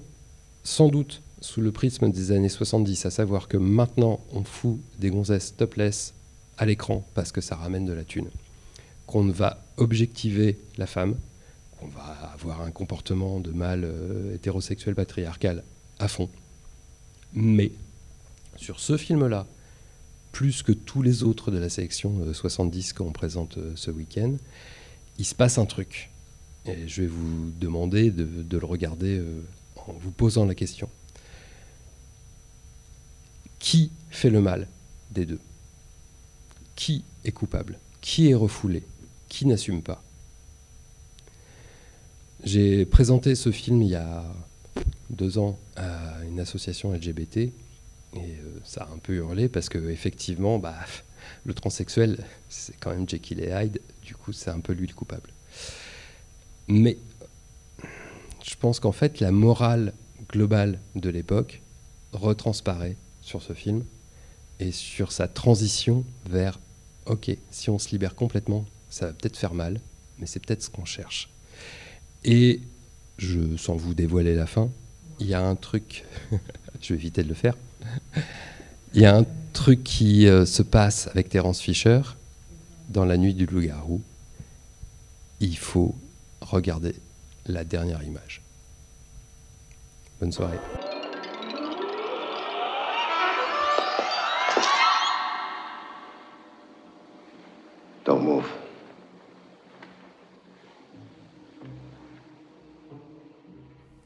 sans doute sous le prisme des années 70, à savoir que maintenant, on fout des gonzesses topless à l'écran parce que ça ramène de la thune. Qu'on va objectiver la femme, qu'on va avoir un comportement de mâle euh, hétérosexuel patriarcal à fond. Mais sur ce film-là, plus que tous les autres de la sélection 70 euh, qu'on présente euh, ce week-end, il se passe un truc. Et je vais vous demander de, le regarder euh, en vous posant la question. Qui fait le mal des deux? Qui est coupable? Qui est refoulé? Qui n'assume pas? J'ai présenté ce film il y a deux ans à une association LGBT et euh, ça a un peu hurlé parce que effectivement, bah, le transsexuel, c'est quand même Jekyll et Hyde, du coup, c'est un peu lui le coupable. Mais je pense qu'en fait, la morale globale de l'époque retransparaît sur ce film et sur sa transition vers OK, si on se libère complètement, ça va peut-être faire mal, mais c'est peut-être ce qu'on cherche. Et je, sans vous dévoiler la fin, il y a un truc, je vais éviter de le faire, il y a un truc qui euh, se passe avec Terence Fisher dans La nuit du loup-garou. Il faut regarder la dernière image. Bonne soirée. Don't move.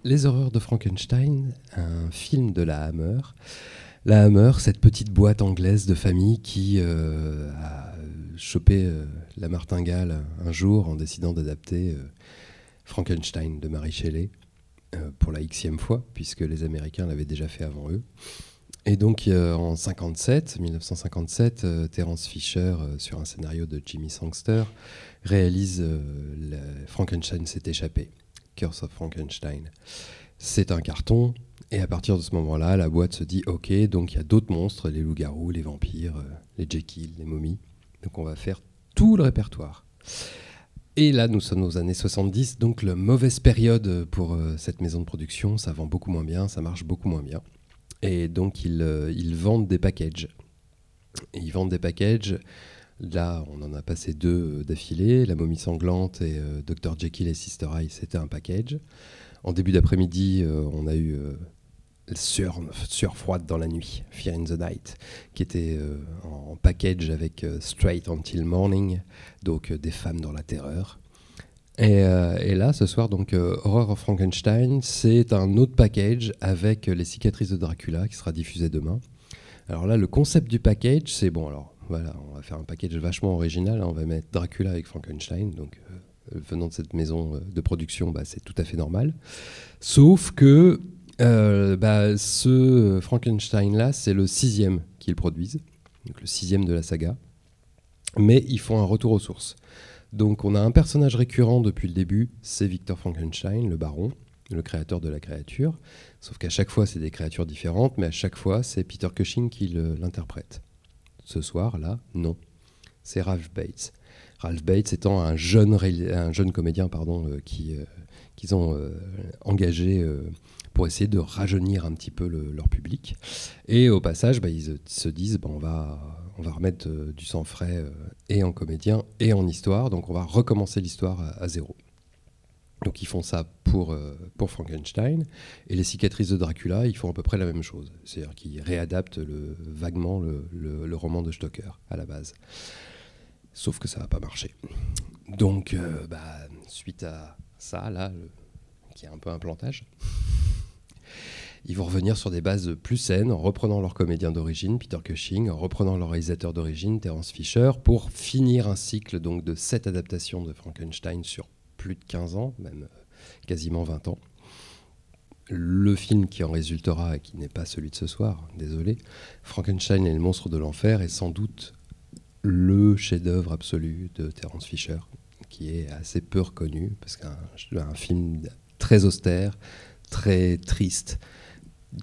Les horreurs de Frankenstein, un film de la Hammer. La Hammer, cette petite boîte anglaise de famille qui euh, a chopé euh, la martingale un jour en décidant d'adapter euh, Frankenstein de Mary Shelley pour la xème fois, puisque les Américains l'avaient déjà fait avant eux. Et donc en 57, 1957, Terence Fisher, sur un scénario de Jimmy Sangster, réalise Frankenstein s'est échappé, Curse of Frankenstein. C'est un carton, et à partir de ce moment-là, la boîte se dit ok, donc il y a d'autres monstres, les loups-garous, les vampires, euh, les Jekyll, les momies. Donc on va faire tout le répertoire. Et là, nous sommes aux années 70, donc la mauvaise période pour euh, cette maison de production. Ça vend beaucoup moins bien, ça marche beaucoup moins bien. Et donc ils, euh, vendent des packages. ils vendent des packages Là, on en a passé deux d'affilée. La momie sanglante et Dr. Jekyll et Sister Eye, c'était un package. En début d'après-midi, on a eu Sueur, froide dans la nuit, Fear in the Night, qui était en package avec Straight Until Morning, donc des femmes dans la terreur. Euh, et, là, ce soir, donc euh, Horror of Frankenstein, c'est un autre package avec les cicatrices de Dracula qui sera diffusé demain. Alors là, le concept du package, c'est bon. Alors voilà, on va faire un package vachement original. Hein. on va mettre Dracula avec Frankenstein. Donc euh, venant de cette maison de production, bah, c'est tout à fait normal. Sauf que bah, ce Frankenstein-là, c'est le sixième qu'ils produisent, donc le sixième de la saga. Mais ils font un retour aux sources. Donc on a un personnage récurrent depuis le début, c'est Victor Frankenstein, le baron, le créateur de la créature. Sauf qu'à chaque fois, c'est des créatures différentes, mais à chaque fois, c'est Peter Cushing qui l'interprète. Ce soir, là, non. C'est Ralph Bates. Ralph Bates étant un jeune, un jeune comédien pardon, euh, euh, qu'ils ont euh, engagé pour essayer de rajeunir un petit peu leur public. Et au passage, bah, ils se disent, bah, on va remettre euh, du sang frais euh, et en comédien et en histoire. Donc on va recommencer l'histoire à, zéro. Donc ils font ça pour, euh, pour Frankenstein. Et les cicatrices de Dracula, ils font à peu près la même chose. C'est-à-dire qu'ils réadaptent vaguement le, roman de Stoker à la base. Sauf que ça va pas marcher. Donc, bah, suite à ça, là, qui est un peu un plantage, ils vont revenir sur des bases plus saines en reprenant leur comédien d'origine, Peter Cushing, en reprenant leur réalisateur d'origine, Terence Fisher, pour finir un cycle donc de sept adaptations de Frankenstein sur plus de 15 ans, même euh, quasiment 20 ans. Le film qui en résultera, et qui n'est pas celui de ce soir, désolé, Frankenstein et le monstre de l'enfer est sans doute le chef-d'œuvre absolu de Terence Fisher, qui est assez peu reconnu, parce qu'un film très austère, très triste,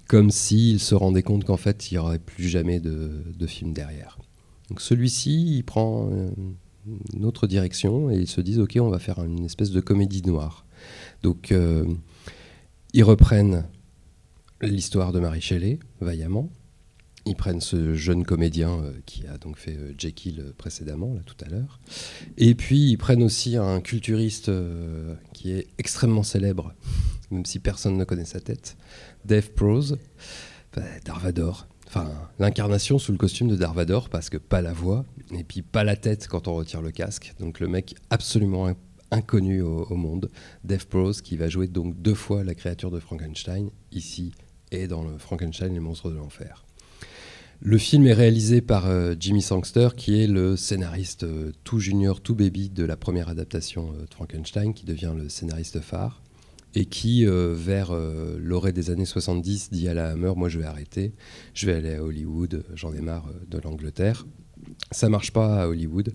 comme s'il se rendait compte qu'en fait, il n'y aurait plus jamais de, film derrière. Donc celui-ci, il prend euh, une autre direction et ils se disent, OK, on va faire une espèce de comédie noire. Donc, euh, ils reprennent l'histoire de Marie Shelley, vaillamment. Ils prennent ce jeune comédien euh, qui a donc fait Jekyll précédemment, là tout à l'heure. Et puis ils prennent aussi un culturiste qui est extrêmement célèbre, même si personne ne connaît sa tête, Dave Prose, bah, Darvador. L'incarnation sous le costume de Darvador, parce que pas la voix, et puis pas la tête quand on retire le casque. Donc le mec absolument inconnu au, monde. Dave Prose, qui va jouer donc deux fois la créature de Frankenstein, ici et dans Frankenstein les monstres de l'enfer. Le film est réalisé par euh, Jimmy Sangster, qui est le scénariste euh, tout junior, tout baby de la première adaptation euh, de Frankenstein, qui devient le scénariste phare et qui, euh, vers euh, l'orée des années 70, dit à la Hammer, moi je vais arrêter, je vais aller à Hollywood, j'en ai marre euh, de l'Angleterre. Ça marche pas à Hollywood,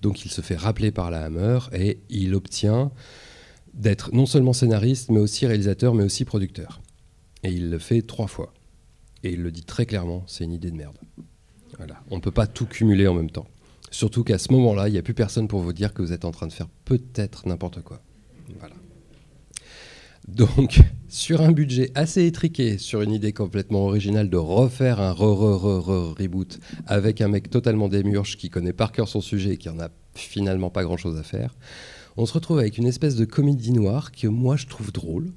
donc il se fait rappeler par la Hammer et il obtient d'être non seulement scénariste, mais aussi réalisateur, mais aussi producteur. Et il le fait trois fois. Et il le dit très clairement, c'est une idée de merde. On ne peut pas tout cumuler en même temps. Surtout qu'à ce moment-là, il n'y a plus personne pour vous dire que vous êtes en train de faire peut-être n'importe quoi. Voilà. Donc, sur un budget assez étriqué, sur une idée complètement originale de refaire un re-re-re-reboot avec un mec totalement démurge qui connaît par cœur son sujet et qui en a finalement pas grand-chose à faire, on se retrouve avec une espèce de comédie noire que moi je trouve drôle.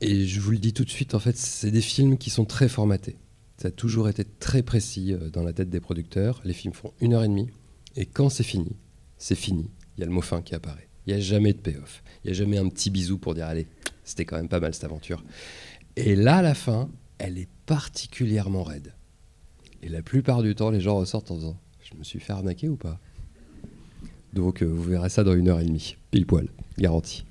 Et je vous le dis tout de suite, en fait, c'est des films qui sont très formatés. Ça a toujours été très précis euh, dans la tête des producteurs. Les films font une heure et demie. Et quand c'est fini, c'est fini. Il y a le mot fin qui apparaît. Il n'y a jamais de payoff. Il n'y a jamais un petit bisou pour dire allez, c'était quand même pas mal cette aventure. Et là, à la fin, elle est particulièrement raide. Et la plupart du temps, les gens ressortent en disant Je me suis fait arnaquer ou pas? Donc, euh, vous verrez ça dans une heure et demie, pile poil, garanti.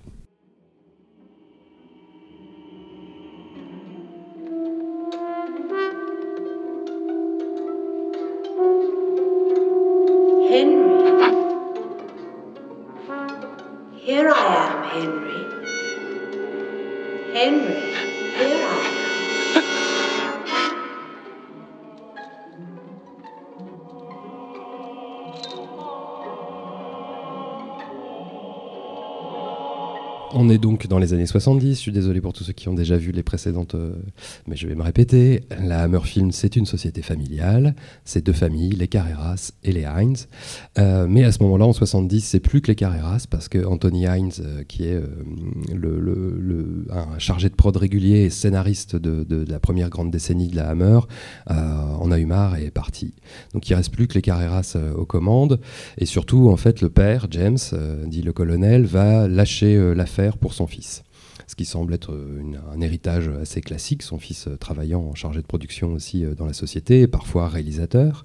Dans les années 70, je suis désolé pour tous ceux qui ont déjà vu les précédentes, euh, mais je vais me répéter. La Hammer Film, c'est une société familiale, c'est deux familles, les Carreras et les Hines. Euh, mais à ce moment-là, en 70, c'est plus que les Carreras, parce que Anthony Hines, euh, qui est le, un chargé de prod régulier et scénariste de, la première grande décennie de la Hammer, en a eu marre et est parti. Donc il reste plus que les Carreras aux commandes. Et surtout, en fait, le père, James, dit le colonel, va lâcher l'affaire pour son fils. Ce qui semble être euh, un héritage assez classique, son fils euh, travaillant en chargé de production aussi euh, dans la société, parfois réalisateur.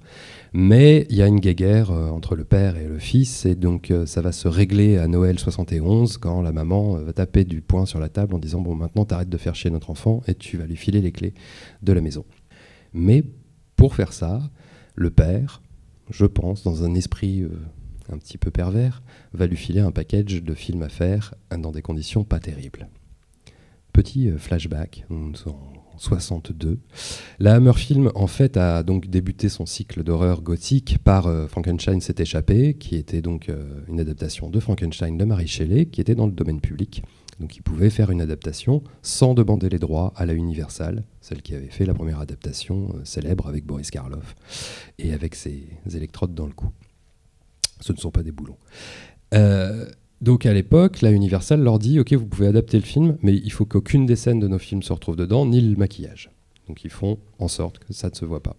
Mais il y a une guéguerre entre le père et le fils, et donc ça va se régler à Noël 71, quand la maman va taper du poing sur la table en disant Bon, maintenant t'arrêtes de faire chier notre enfant, et tu vas lui filer les clés de la maison. Mais pour faire ça, le père, je pense, dans un esprit un petit peu pervers, va lui filer un package de films à faire dans des conditions pas terribles. Petit euh, flashback, on est en 62. La Hammer Film, en fait, a donc débuté son cycle d'horreur gothique par euh, Frankenstein s'est échappé, qui était donc euh, une adaptation de Frankenstein de Mary Shelley, qui était dans le domaine public. Donc il pouvait faire une adaptation sans demander les droits à la Universal, celle qui avait fait la première adaptation célèbre avec Boris Karloff et avec ses électrodes dans le cou. Ce ne sont pas des boulons. Euh, donc à l'époque, la Universal leur dit Ok, vous pouvez adapter le film, mais il faut qu'aucune des scènes de nos films se retrouve dedans, ni le maquillage. Donc ils font en sorte que ça ne se voit pas.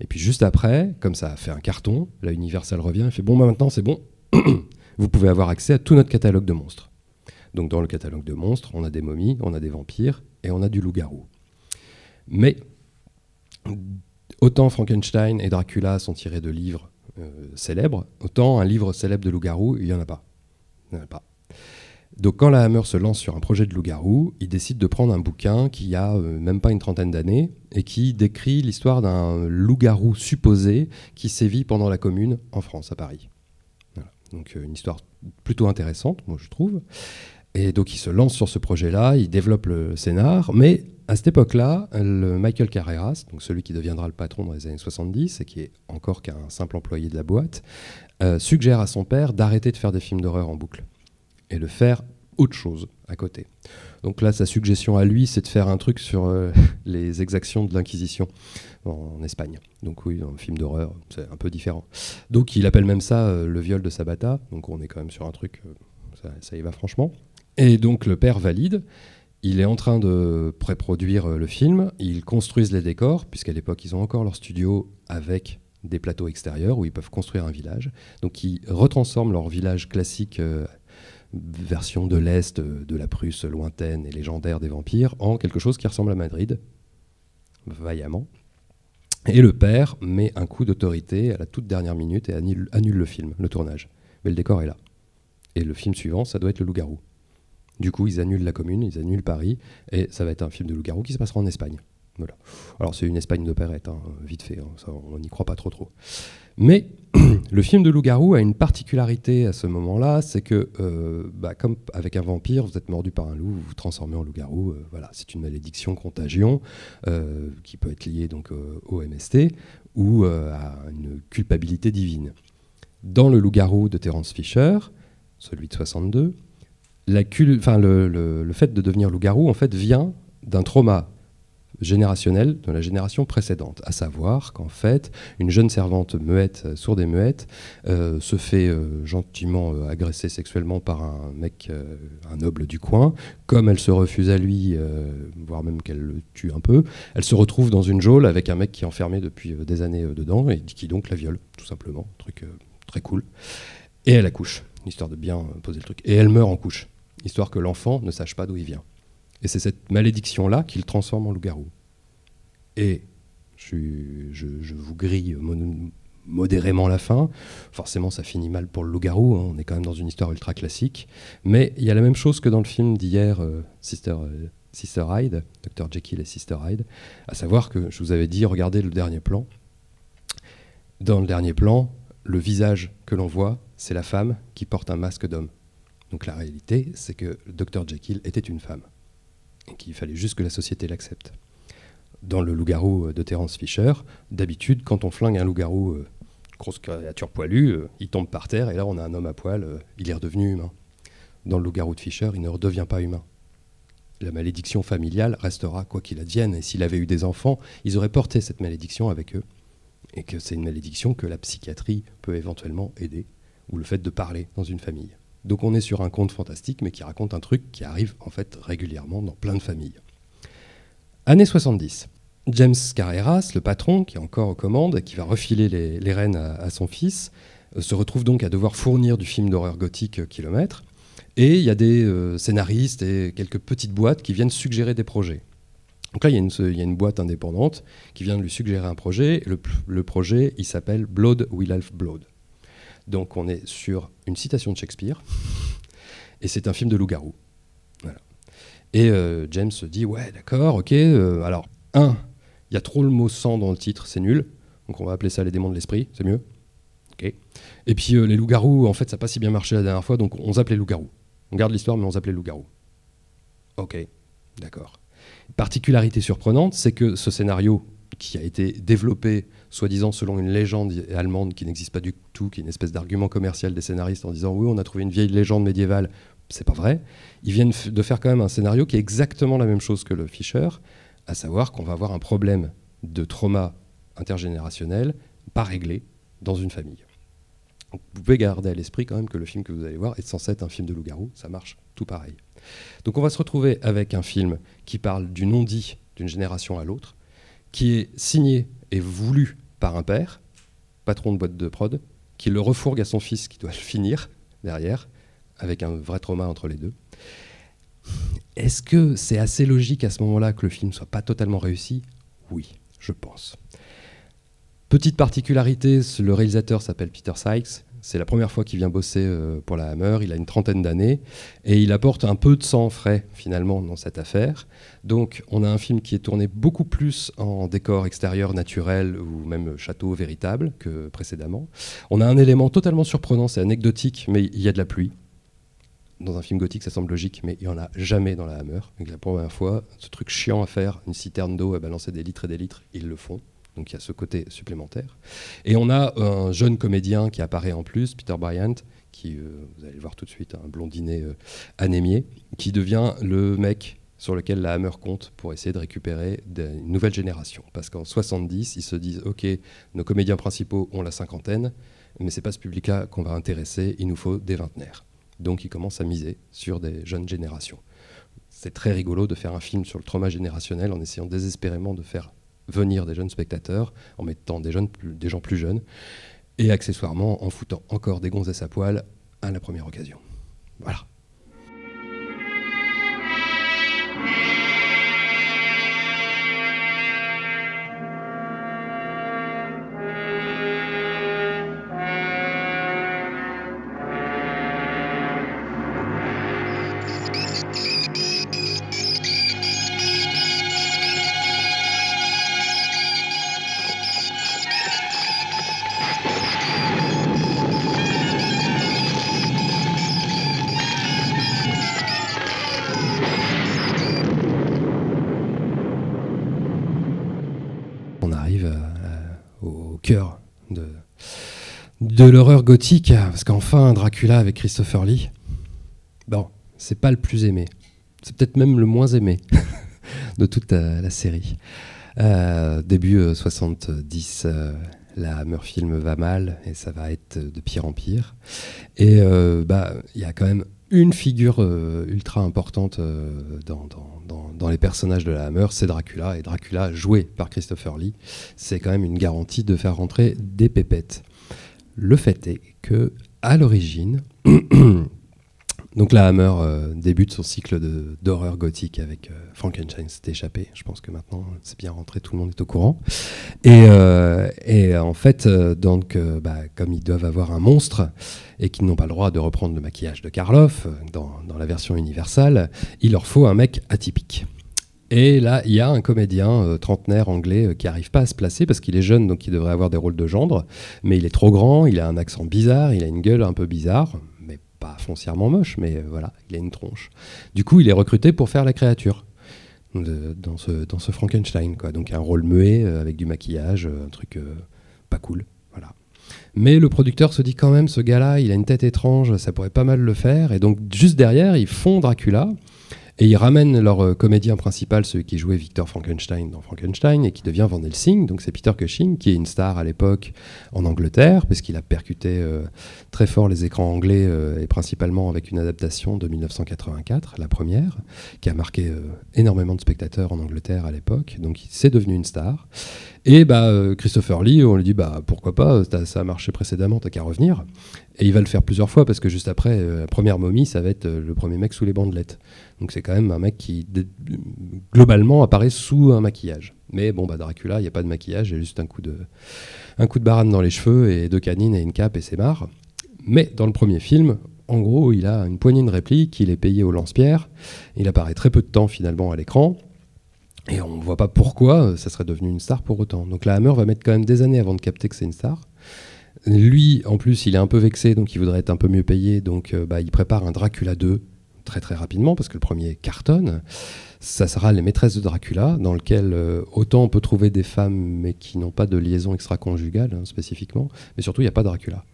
Et puis juste après, comme ça a fait un carton, la Universal revient et fait Bon, bah maintenant c'est bon, vous pouvez avoir accès à tout notre catalogue de monstres. Donc dans le catalogue de monstres, on a des momies, on a des vampires et on a du loup-garou. Mais autant Frankenstein et Dracula sont tirés de livres célèbres, autant un livre célèbre de loup-garou, il n'y en a pas. N'y en a pas. Donc quand la Hammer se lance sur un projet de loup-garou, il décide de prendre un bouquin qui a euh, même pas une trentaine d'années et qui décrit l'histoire d'un loup-garou supposé qui sévit pendant la commune en France, à Paris. Voilà. Donc euh, une histoire plutôt intéressante, moi je trouve. Et donc il se lance sur ce projet-là, il développe le scénar, mais à cette époque-là, Michael Carreras, donc celui qui deviendra le patron dans les années 70 et qui est encore qu'un simple employé de la boîte, euh, suggère à son père d'arrêter de faire des films d'horreur en boucle et de faire autre chose à côté. Donc là, sa suggestion à lui, c'est de faire un truc sur euh, les exactions de l'Inquisition en, Espagne. Donc oui, un film d'horreur, c'est un peu différent. Donc il appelle même ça euh, le viol de Sabata. Donc on est quand même sur un truc, ça y va franchement. Et donc le père valide. Il est en train de pré-produire euh, le film. Ils construisent les décors, puisqu'à l'époque, ils ont encore leur studio avec des plateaux extérieurs où ils peuvent construire un village. Donc ils retransforment leur village classique, euh, version de l'Est, euh, de la Prusse lointaine et légendaire des vampires, en quelque chose qui ressemble à Madrid, vaillamment. Et le père met un coup d'autorité à la toute dernière minute et annule, annule le film, le tournage. Mais le décor est là. Et le film suivant, ça doit être le loup-garou. Du coup, ils annulent la commune, ils annulent Paris, et ça va être un film de loup-garou qui se passera en Espagne. Voilà. Alors c'est une Espagne d'opérette, hein, vite fait, hein, on n'y croit pas trop trop. Mais le film de loup-garou a une particularité à ce moment-là, c'est que, euh, bah, comme avec un vampire, vous êtes mordu par un loup, vous vous transformez en loup-garou. euh, voilà, c'est une malédiction, contagion, euh, qui peut être liée donc au MST ou à une culpabilité divine. Dans le loup-garou de Terence Fisher, celui de 62, le, fait de devenir loup-garou en fait vient d'un trauma générationnel de la génération précédente, à savoir qu'en fait, une jeune servante muette, euh, sourde et muette, euh, se fait euh, gentiment euh, agresser sexuellement par un mec, un noble du coin. Comme elle se refuse à lui, voire même qu'elle le tue un peu, elle se retrouve dans une geôle avec un mec qui est enfermé depuis des années dedans et qui donc la viole, tout simplement. Truc euh, très cool. Et elle accouche, histoire de bien poser le truc. Et elle meurt en couche, histoire que l'enfant ne sache pas d'où il vient. Et c'est cette malédiction-là qui le transforme en loup-garou. Et je, vous grille modérément la fin. Forcément, ça finit mal pour le loup-garou. hein. On est quand même dans une histoire ultra classique. Mais il y a la même chose que dans le film d'hier, euh, Sister, euh, Sister Hyde, Dr. Jekyll et Sister Hyde. À savoir que je vous avais dit, regardez le dernier plan. Dans le dernier plan, le visage que l'on voit, c'est la femme qui porte un masque d'homme. Donc la réalité, c'est que le Dr. Jekyll était une femme. Et qu'il fallait juste que la société l'accepte. Dans le loup-garou de Terence Fisher, d'habitude, quand on flingue un loup-garou, euh, grosse créature poilue, euh, il tombe par terre et là on a un homme à poil, euh, il est redevenu humain. dans le loup-garou de Fisher, il ne redevient pas humain. La malédiction familiale restera quoi qu'il advienne. Et s'il avait eu des enfants, ils auraient porté cette malédiction avec eux. Et que c'est une malédiction que la psychiatrie peut éventuellement aider, ou le fait de parler dans une famille. Donc on est sur un conte fantastique, mais qui raconte un truc qui arrive en fait régulièrement dans plein de familles. Années 70. James Carreras, le patron, qui est encore aux commandes, qui va refiler les, rênes à, son fils, euh, se retrouve donc à devoir fournir du film d'horreur gothique euh, kilomètre. Et il y a des euh, scénaristes et quelques petites boîtes qui viennent suggérer des projets. Donc là, il y, a une, boîte indépendante qui vient de lui suggérer un projet. Le, le projet, il s'appelle Blood Will Have Blood. Donc on est sur une citation de Shakespeare, et c'est un film de loup-garou. Et euh, James se dit, ouais, d'accord, ok. euh, alors, un, il y a trop le mot sang dans le titre, c'est nul. Donc on va appeler ça les démons de l'esprit, c'est mieux. Ok. Et puis euh, les loups-garous, en fait, ça n'a pas si bien marché la dernière fois, donc on zappe les loups-garous. On garde l'histoire, mais on zappe les loups-garous. Ok, d'accord. Particularité surprenante, c'est que ce scénario qui a été développé, soi-disant selon une légende allemande qui n'existe pas du tout, qui est une espèce d'argument commercial des scénaristes en disant oui, on a trouvé une vieille légende médiévale, c'est pas vrai. Ils viennent de faire quand même un scénario qui est exactement la même chose que le Fischer, à savoir qu'on va avoir un problème de trauma intergénérationnel pas réglé dans une famille. Vous pouvez garder à l'esprit quand même que le film que vous allez voir est censé être un film de loup-garou, ça marche tout pareil. Donc on va se retrouver avec un film qui parle du non-dit d'une génération à l'autre, qui est signé et voulu par un père, patron de boîte de prod, qui le refourgue à son fils qui doit le finir derrière, avec un vrai trauma entre les deux. Est-ce que c'est assez logique à ce moment-là que le film soit pas totalement réussi? Oui, je pense. Petite particularité, le réalisateur s'appelle Peter Sykes. C'est la première fois qu'il vient bosser euh, pour la Hammer. Il a une trentaine d'années et il apporte un peu de sang frais finalement dans cette affaire. Donc on a un film qui est tourné beaucoup plus en décor extérieur naturel ou même château véritable que précédemment. On a un élément totalement surprenant, c'est anecdotique, mais il y a de la pluie. Dans un film gothique, ça semble logique, mais il n'y en a jamais dans la Hammer. Donc la première fois, ce truc chiant à faire, une citerne d'eau à balancer des litres et des litres, ils le font. Donc il y a ce côté supplémentaire. Et on a un jeune comédien qui apparaît en plus, Peter Bryant, qui, euh, vous allez le voir tout de suite, un blondinet euh, anémié, qui devient le mec sur lequel la Hammer compte pour essayer de récupérer une nouvelle génération. Parce qu'en 70, ils se disent, OK, nos comédiens principaux ont la cinquantaine, mais c'est pas ce public-là qu'on va intéresser, il nous faut des vingtenaires. Donc ils commencent à miser sur des jeunes générations. C'est très rigolo de faire un film sur le trauma générationnel en essayant désespérément de faire venir des jeunes spectateurs, en mettant des, jeunes, des gens plus jeunes, et accessoirement en foutant encore des gonzesses à poil à la première occasion. Voilà. De l'horreur gothique, parce qu'enfin, Dracula avec Christopher Lee, bon, c'est pas le plus aimé. C'est peut-être même le moins aimé de toute euh, la série. Euh, début euh, 70, euh, la Hammer Film va mal et ça va être de pire en pire. Et euh, bah, il y a quand même une figure euh, ultra importante euh, dans- dans les personnages de la Hammer, c'est Dracula. Et Dracula, joué par Christopher Lee, c'est quand même une garantie de faire rentrer des pépettes. Le fait est que, à l'origine, donc la Hammer euh, débute son cycle d'horreur gothique avec euh, Frankenstein s'est échappé. Je pense que maintenant c'est bien rentré, tout le monde est au courant. Et, euh, en fait, donc, bah, comme ils doivent avoir un monstre et qu'ils n'ont pas le droit de reprendre le maquillage de Karloff dans, dans la version universelle, il leur faut un mec atypique. Et là, il y a un comédien euh, trentenaire anglais euh, qui n'arrive pas à se placer parce qu'il est jeune, donc il devrait avoir des rôles de gendre, mais il est trop grand, il a un accent bizarre, il a une gueule un peu bizarre, mais pas foncièrement moche, mais euh, voilà, il a une tronche. Du coup, il est recruté pour faire la créature dans, ce, dans ce Frankenstein, quoi. Donc un rôle muet avec du maquillage, un truc pas cool. Mais le producteur se dit quand même, ce gars-là, il a une tête étrange, ça pourrait pas mal le faire. Et donc, juste derrière, ils font Dracula. Et ils ramènent leur euh, comédien principal, celui qui jouait Victor Frankenstein dans Frankenstein et qui devient Van Helsing. Donc c'est Peter Cushing, qui est une star à l'époque en Angleterre, parce qu'il a percuté euh, très fort les écrans anglais euh, et principalement avec une adaptation de 1984, la première, qui a marqué énormément de spectateurs en Angleterre à l'époque. Donc c'est devenu une star. Et bah, Christopher Lee, on lui dit bah, pourquoi pas, ça a marché précédemment, t'as qu'à revenir. Et il va le faire plusieurs fois parce que juste après, la première momie, ça va être le premier mec sous les bandelettes. Donc c'est quand même un mec qui, globalement, apparaît sous un maquillage. Mais bon, bah Dracula, il n'y a pas de maquillage, il y a juste un coup de, un coup de barane dans les cheveux et deux canines et une cape et c'est marre. Mais dans le premier film, en gros, il a une poignée de répliques, il est payé au lance-pierre, il apparaît très peu de temps finalement à l'écran, et on ne voit pas pourquoi ça serait devenu une star pour autant. Donc la Hammer va mettre quand même des années avant de capter que c'est une star. Lui, en plus, il est un peu vexé, donc il voudrait être un peu mieux payé, donc euh, bah, il prépare un Dracula 2 très très rapidement, parce que le premier cartonne. Ça sera Les Maîtresses de Dracula, dans lequel euh, autant on peut trouver des femmes, mais qui n'ont pas de liaison extra-conjugale hein, spécifiquement, mais surtout il n'y a pas Dracula.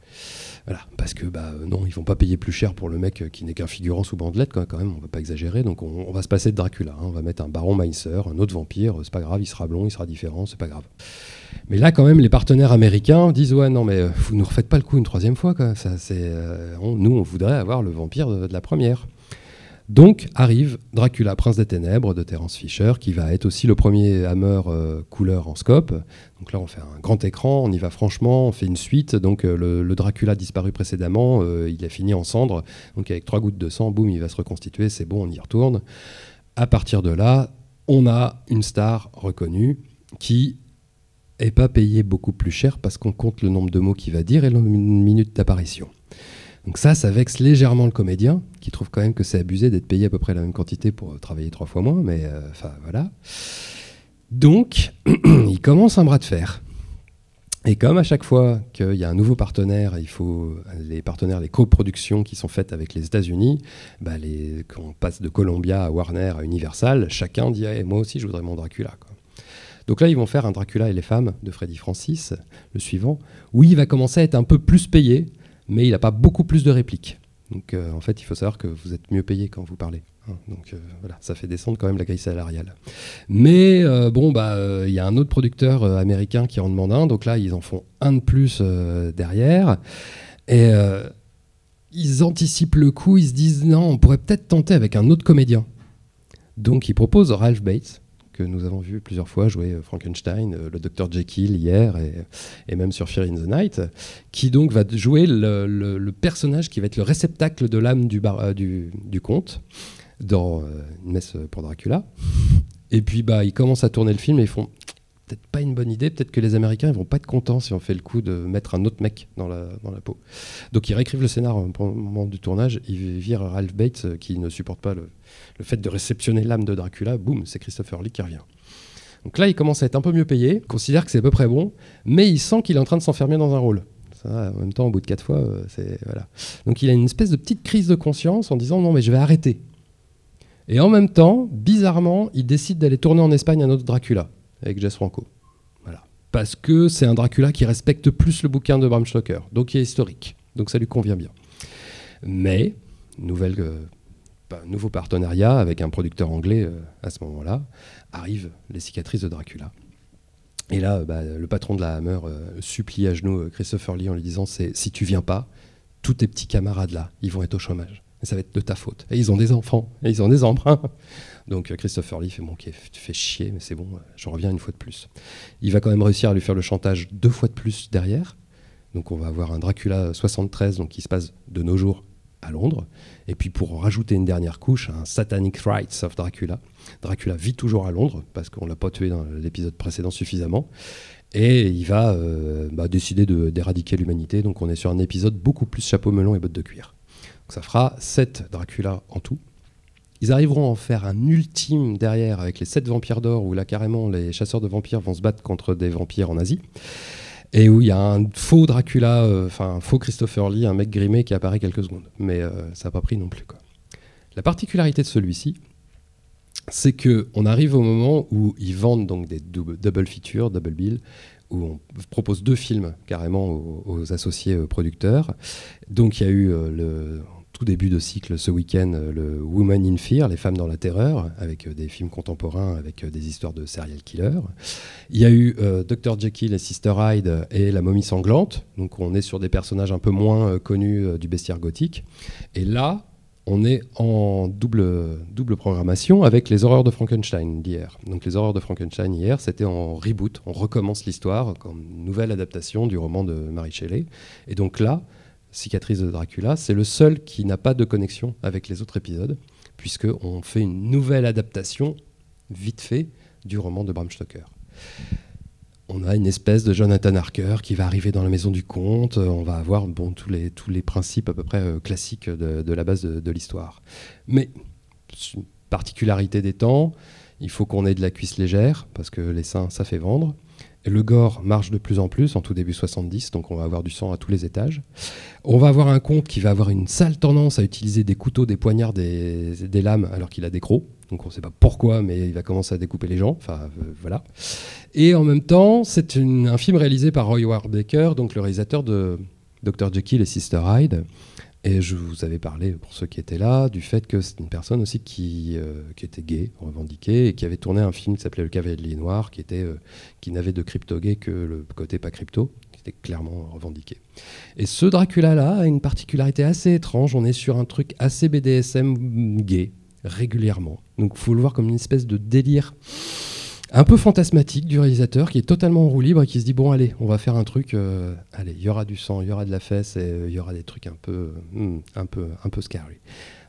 Voilà, parce que bah, non, ils vont pas payer plus cher pour le mec qui n'est qu'un figurant sous bandelette, quand même, on va pas exagérer, donc on, va se passer de Dracula. Hein. on va mettre un baron Meiser, un autre vampire, c'est pas grave, il sera blond, il sera différent, c'est pas grave. Mais là, quand même, les partenaires américains disent Ouais, non, mais euh, vous ne refaites pas le coup une troisième fois. Quoi. Ça, euh, nous, on voudrait avoir le vampire de la première. Donc arrive Dracula, Prince des Ténèbres de Terence Fisher, qui va être aussi le premier Hammer euh, couleur en scope. Donc là, on fait un grand écran, on y va franchement, on fait une suite. Donc euh, le, Dracula disparu précédemment, euh, il a fini en cendres. Donc avec trois gouttes de sang, boum, il va se reconstituer, c'est bon, on y retourne. À partir de là, on a une star reconnue qui est pas payée beaucoup plus cher parce qu'on compte le nombre de mots qu'il va dire et le minute d'apparition. Donc ça, ça vexe légèrement le comédien, qui trouve quand même que c'est abusé d'être payé à peu près la même quantité pour travailler trois fois moins, mais euh, enfin voilà. Donc, il commence un bras de fer. Et comme à chaque fois qu'il y a un nouveau partenaire, il faut les partenaires, les coproductions qui sont faites avec les États-Unis, bah passe de Columbia à Warner à Universal, chacun dit eh, moi aussi je voudrais mon Dracula. Donc là, ils vont faire un Dracula et les femmes de Freddy Francis, le suivant, où il va commencer à être un peu plus payé, mais il n'a pas beaucoup plus de répliques. Donc euh, en fait, il faut savoir que vous êtes mieux payé quand vous parlez. Hein. donc euh, voilà, ça fait descendre quand même la grille salariale. Mais euh, bon, bah il y a un autre producteur américain qui en demande un, donc là ils en font un de plus derrière. Et ils anticipent le coup, ils se disent non, on pourrait peut-être tenter avec un autre comédien. Donc ils proposent Ralph Bates, que nous avons vu plusieurs fois jouer euh, Frankenstein, euh, le docteur Jekyll hier et, même sur Fear in the Night, qui donc va jouer le, personnage qui va être le réceptacle de l'âme du, euh, du, conte dans Une messe pour Dracula. Et puis bah, ils commencent à tourner le film et ils font peut-être pas une bonne idée, peut-être que les Américains ils vont pas être contents si on fait le coup de mettre un autre mec dans la, dans la peau. Donc ils réécrivent le scénar au moment du tournage, ils virent Ralph Bates qui ne supporte pas le, le fait de réceptionner l'âme de Dracula, boum, c'est Christopher Lee qui revient. Donc là, il commence à être un peu mieux payé, considère que c'est à peu près bon, mais il sent qu'il est en train de s'enfermer dans un rôle. Ça, en même temps, au bout de quatre fois, euh, c'est voilà. Donc il a une espèce de petite crise de conscience en disant non mais je vais arrêter. Et en même temps, bizarrement, il décide d'aller tourner en Espagne un autre Dracula avec Jess Franco. Voilà. Parce que c'est un Dracula qui respecte plus le bouquin de Bram Stoker, donc qui est historique. Donc ça lui convient bien. Mais, euh, nouveau partenariat avec un producteur anglais euh, à ce moment-là, arrivent les cicatrices de Dracula. Et là, bah, le patron de la Hammer euh, supplie à genoux Christopher Lee en lui disant si tu viens pas, tous tes petits camarades là, ils vont être au chômage. Et ça va être de ta faute. Et ils ont des enfants, et ils ont des emprunts. Donc Christopher Lee fait bon, tu fais chier, mais c'est bon, je reviens une fois de plus. Il va quand même réussir à lui faire le chantage deux fois de plus derrière. Donc on va avoir un Dracula 73, donc qui se passe de nos jours à Londres. Et puis pour rajouter une dernière couche, un Satanic Rites of Dracula. Dracula vit toujours à Londres parce qu'on l'a pas tué dans l'épisode précédent suffisamment. Et il va euh, bah, décider d'éradiquer l'humanité. Donc on est sur un épisode beaucoup plus chapeau melon et bottes de cuir. Donc ça fera 7 Dracula en tout. Ils arriveront à en faire un ultime derrière avec les 7 vampires d'or où là carrément les chasseurs de vampires vont se battre contre des vampires en Asie et où il y a un faux Dracula, euh, enfin un faux Christopher Lee, un mec grimé qui apparaît quelques secondes. Mais euh, ça n'a pas pris non plus. Quoi. La particularité de celui-ci, c'est que on arrive au moment où ils vendent donc des double, double features, double bill, où on propose deux films carrément aux, associés producteurs. Donc il y a eu euh, le tout début de cycle ce week-end euh, le Woman in Fear, les femmes dans la terreur, avec euh, des films contemporains, avec euh, des histoires de serial killers. Il y a eu Dr Jekyll et Sister Hyde et La momie sanglante. Donc on est sur des personnages un peu moins connus du bestiaire gothique. Et là, on est en double, double programmation avec les horreurs de Frankenstein d'hier. Donc les horreurs de Frankenstein hier, c'était en reboot, on recommence l'histoire comme nouvelle adaptation du roman de Mary Shelley. Et donc là, Cicatrice de Dracula, c'est le seul qui n'a pas de connexion avec les autres épisodes, puisqu'on fait une nouvelle adaptation, vite fait, du roman de Bram Stoker. On a une espèce de Jonathan Harker qui va arriver dans la maison du comte. euh, On va avoir bon, tous, les, tous les principes à peu près euh, classiques de, la base de, de l'histoire. Mais, particularité des temps, il faut qu'on ait de la cuisse légère, parce que les seins, ça fait vendre. Le gore marche de plus en plus, en tout début 70, donc on va avoir du sang à tous les étages. On va avoir un comte qui va avoir une sale tendance à utiliser des couteaux, des poignards, des, lames, alors qu'il a des crocs. Donc on ne sait pas pourquoi, mais il va commencer à découper les gens. Enfin, euh, voilà. Et en même temps, c'est un film réalisé par Roy Ward Baker, donc le réalisateur de Dr. Jekyll et Sister Hyde. Et je vous avais parlé, pour ceux qui étaient là, du fait que c'est une personne aussi qui, euh, qui était gay, revendiquée, et qui avait tourné un film qui s'appelait Le Cavalier Noir, qui, était, euh, qui n'avait de crypto-gay que le côté pas crypto, qui était clairement revendiqué. Et ce Dracula-là a une particularité assez étrange. On est sur un truc assez BDSM gay, régulièrement. Donc il faut le voir comme une espèce de délire un peu fantasmatique du réalisateur qui est totalement en roue libre et qui se dit bon allez on va faire un truc euh, allez il y aura du sang il y aura de la fesse et euh, il y aura des trucs un peu hmm, un peu un peu scary.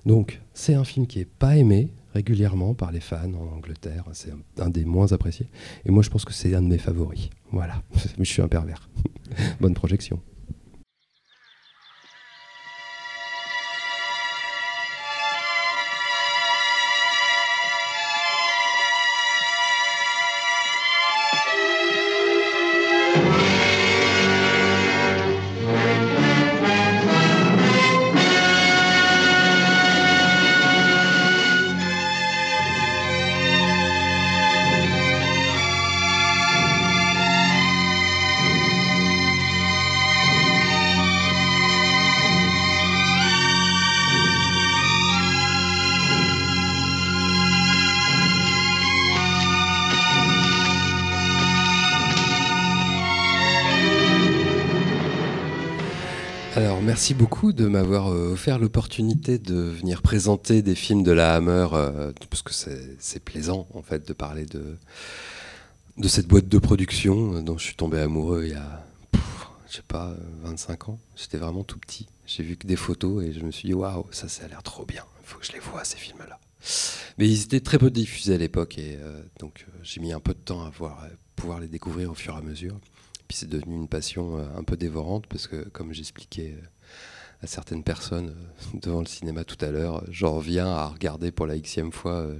Donc c'est un film qui est pas aimé régulièrement par les fans en Angleterre. C'est un, un des moins appréciés. Et moi je pense que c'est un de mes favoris. Voilà. Je suis un pervers. Bonne projection merci beaucoup de m'avoir euh, offert l'opportunité de venir présenter des films de la Hammer, euh, parce que c'est plaisant, en fait, de parler de, de cette boîte de production euh, dont je suis tombé amoureux il y a, je sais pas, euh, 25 ans. J'étais vraiment tout petit. J'ai vu que des photos et je me suis dit, waouh, ça, ça a l'air trop bien. Il faut que je les vois, ces films-là. Mais ils étaient très peu diffusés à l'époque, et donc j'ai mis un peu de temps à voir, à pouvoir les découvrir au fur et à mesure. Puis c'est devenu une passion un peu dévorante parce que, comme j'expliquais certaines personnes euh, devant le cinéma tout à l'heure, j'en reviens à regarder pour la xème fois euh,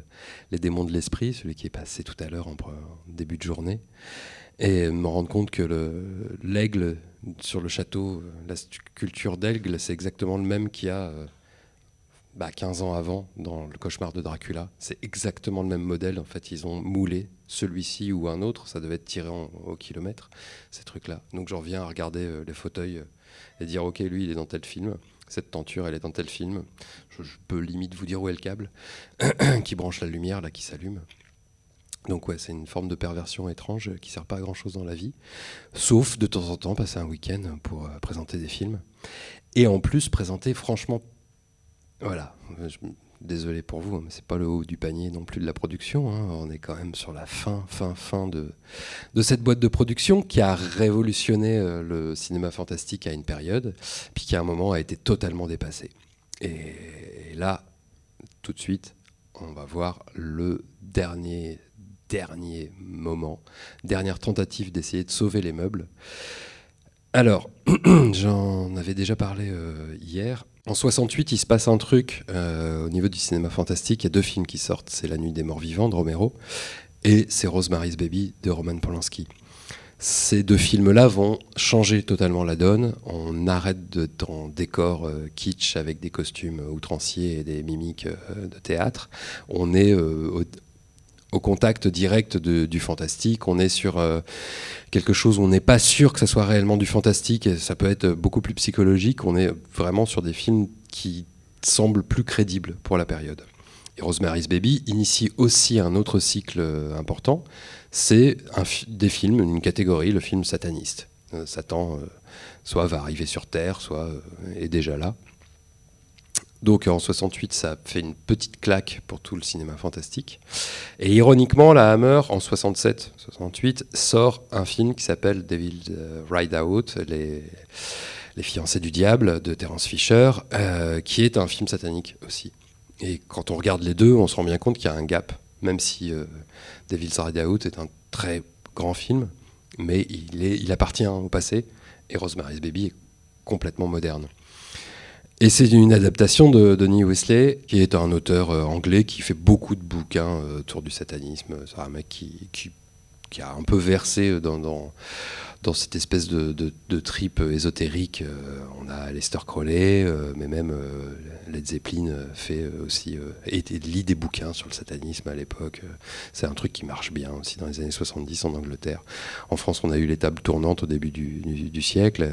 Les démons de l'esprit, celui qui est passé tout à l'heure en, début de journée, et me rendre compte que le- l'aigle sur le château, euh, la sculpture d'aigle, c'est exactement le même qu'il y a euh, bah, 15 ans avant dans le cauchemar de Dracula. C'est exactement le même modèle. En fait, ils ont moulé celui-ci ou un autre. Ça devait être tiré au kilomètre, ces trucs-là. Donc j'en reviens à regarder les fauteuils dire ok, lui, il est dans tel film. Cette tenture, elle est dans tel film. Je, je peux limite vous dire où est le câble qui branche la lumière, là, qui s'allume. Donc ouais, c'est une forme de perversion étrange qui sert pas à grand chose dans la vie, sauf de temps en temps passer un week-end pour euh, présenter des films. Et en plus présenter franchement voilà, désolé pour vous, hein, mais c'est pas le haut du panier non plus de la production. hein. On est quand même sur la fin, fin, fin de, cette boîte de production qui a révolutionné euh, le cinéma fantastique à une période, puis qui à un moment a été totalement dépassé. Et, là, tout de suite, on va voir le dernier, dernier moment, dernière tentative d'essayer de sauver les meubles. Alors, j'en avais déjà parlé euh, hier. En 68, il se passe un truc euh, au niveau du cinéma fantastique. Il y a deux films qui sortent. C'est La Nuit des Morts Vivants de Romero et c'est Rosemary's Baby de Roman Polanski. Ces deux films-là vont changer totalement la donne. On arrête d'être en décor euh, kitsch avec des costumes outranciers et des mimiques de théâtre. On est au contact direct du fantastique. On est sur euh, quelque chose où on n'est pas sûr que ça soit réellement du fantastique, ça peut être beaucoup plus psychologique. On est vraiment sur des films qui semblent plus crédibles pour la période. Et Rosemary's Baby initie aussi un autre cycle euh, important, c'est des films, une catégorie, le film sataniste. Euh, Satan soit va arriver sur Terre, soit est déjà là. Donc en 68, ça fait une petite claque pour tout le cinéma fantastique. Et ironiquement, la Hammer, en 67-68, sort un film qui s'appelle Devil's euh, Ride Out, les, les fiancés du diable de Terence Fisher, euh, qui est un film satanique aussi. Et quand on regarde les deux, on se rend bien compte qu'il y a un gap, même si euh, Devil's Ride Out est un très grand film, mais il, est, il appartient au passé, et Rosemary's Baby est complètement moderne. Et c'est une adaptation de Denis Wesley, qui est un auteur euh, anglais qui fait beaucoup de bouquins euh, autour du satanisme. C'est un mec qui, a un peu versé dans, dans, dans cette espèce de, de, de trip ésotérique. Euh, on a Lester Crowley, euh, mais même euh, Led Zeppelin fait aussi et, lit des bouquins sur le satanisme à l'époque. C'est un truc qui marche bien aussi dans les années 70 en Angleterre. En France, on a eu les tables tournantes au début du, siècle,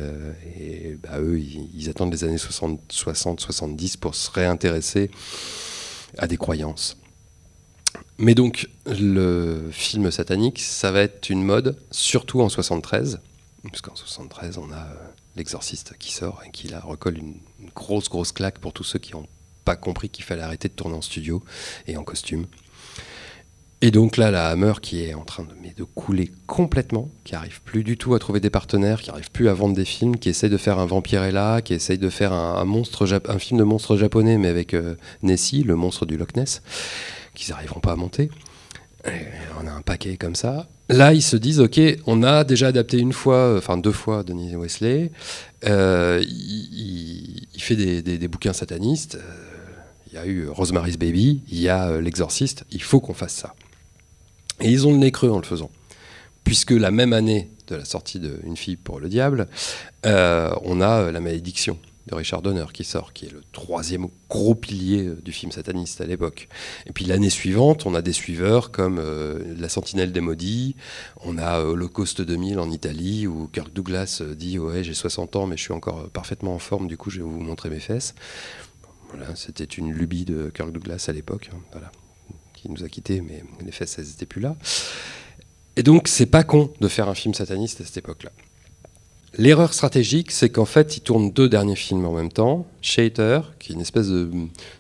et bah, eux, ils, ils attendent les années 60-70 pour se réintéresser à des croyances. Mais donc, le film satanique, ça va être une mode, surtout en 73, parce qu'en 73, on a euh, l'exorciste qui sort et qui là recolle une, grosse, grosse claque pour tous ceux qui n'ont pas compris qu'il fallait arrêter de tourner en studio et en costume. Et donc là, la Hammer qui est en train de, couler complètement, qui arrive plus du tout à trouver des partenaires, qui arrive plus à vendre des films, qui essaye de faire un Vampirella, qui essaye de faire un film de monstre japonais, mais avec euh, Nessie, le monstre du Loch Ness, qu'ils n'arriveront pas à monter. On a un paquet comme ça. Là, ils se disent, ok, on a déjà adapté une fois, euh, enfin deux fois, Denis Wesley. Euh, il, fait des, bouquins satanistes. Euh, Il y a eu Rosemary's Baby, il y a L'Exorciste. Il faut qu'on fasse ça. Et ils ont le nez creux en le faisant. Puisque la même année de la sortie de Une fille pour le diable, on a La malédiction de Richard Donner qui sort, qui est le troisième gros pilier euh, du film sataniste à l'époque. Et puis l'année suivante, on a des suiveurs comme euh, La Sentinelle des Maudits, on a euh, Holocauste 2000 en Italie, où Kirk Douglas dit Ouais, j'ai 60 ans, mais je suis encore parfaitement en forme, du coup, je vais vous montrer mes fesses. Voilà, c'était une lubie de Kirk Douglas à l'époque. hein, voilà qui nous a quittés, mais les fesses, elles n'étaient plus là. Et donc, c'est pas con de faire un film sataniste à cette époque-là. L'erreur stratégique, c'est qu'en fait, il tourne deux derniers films en même temps. Shater, qui est une espèce de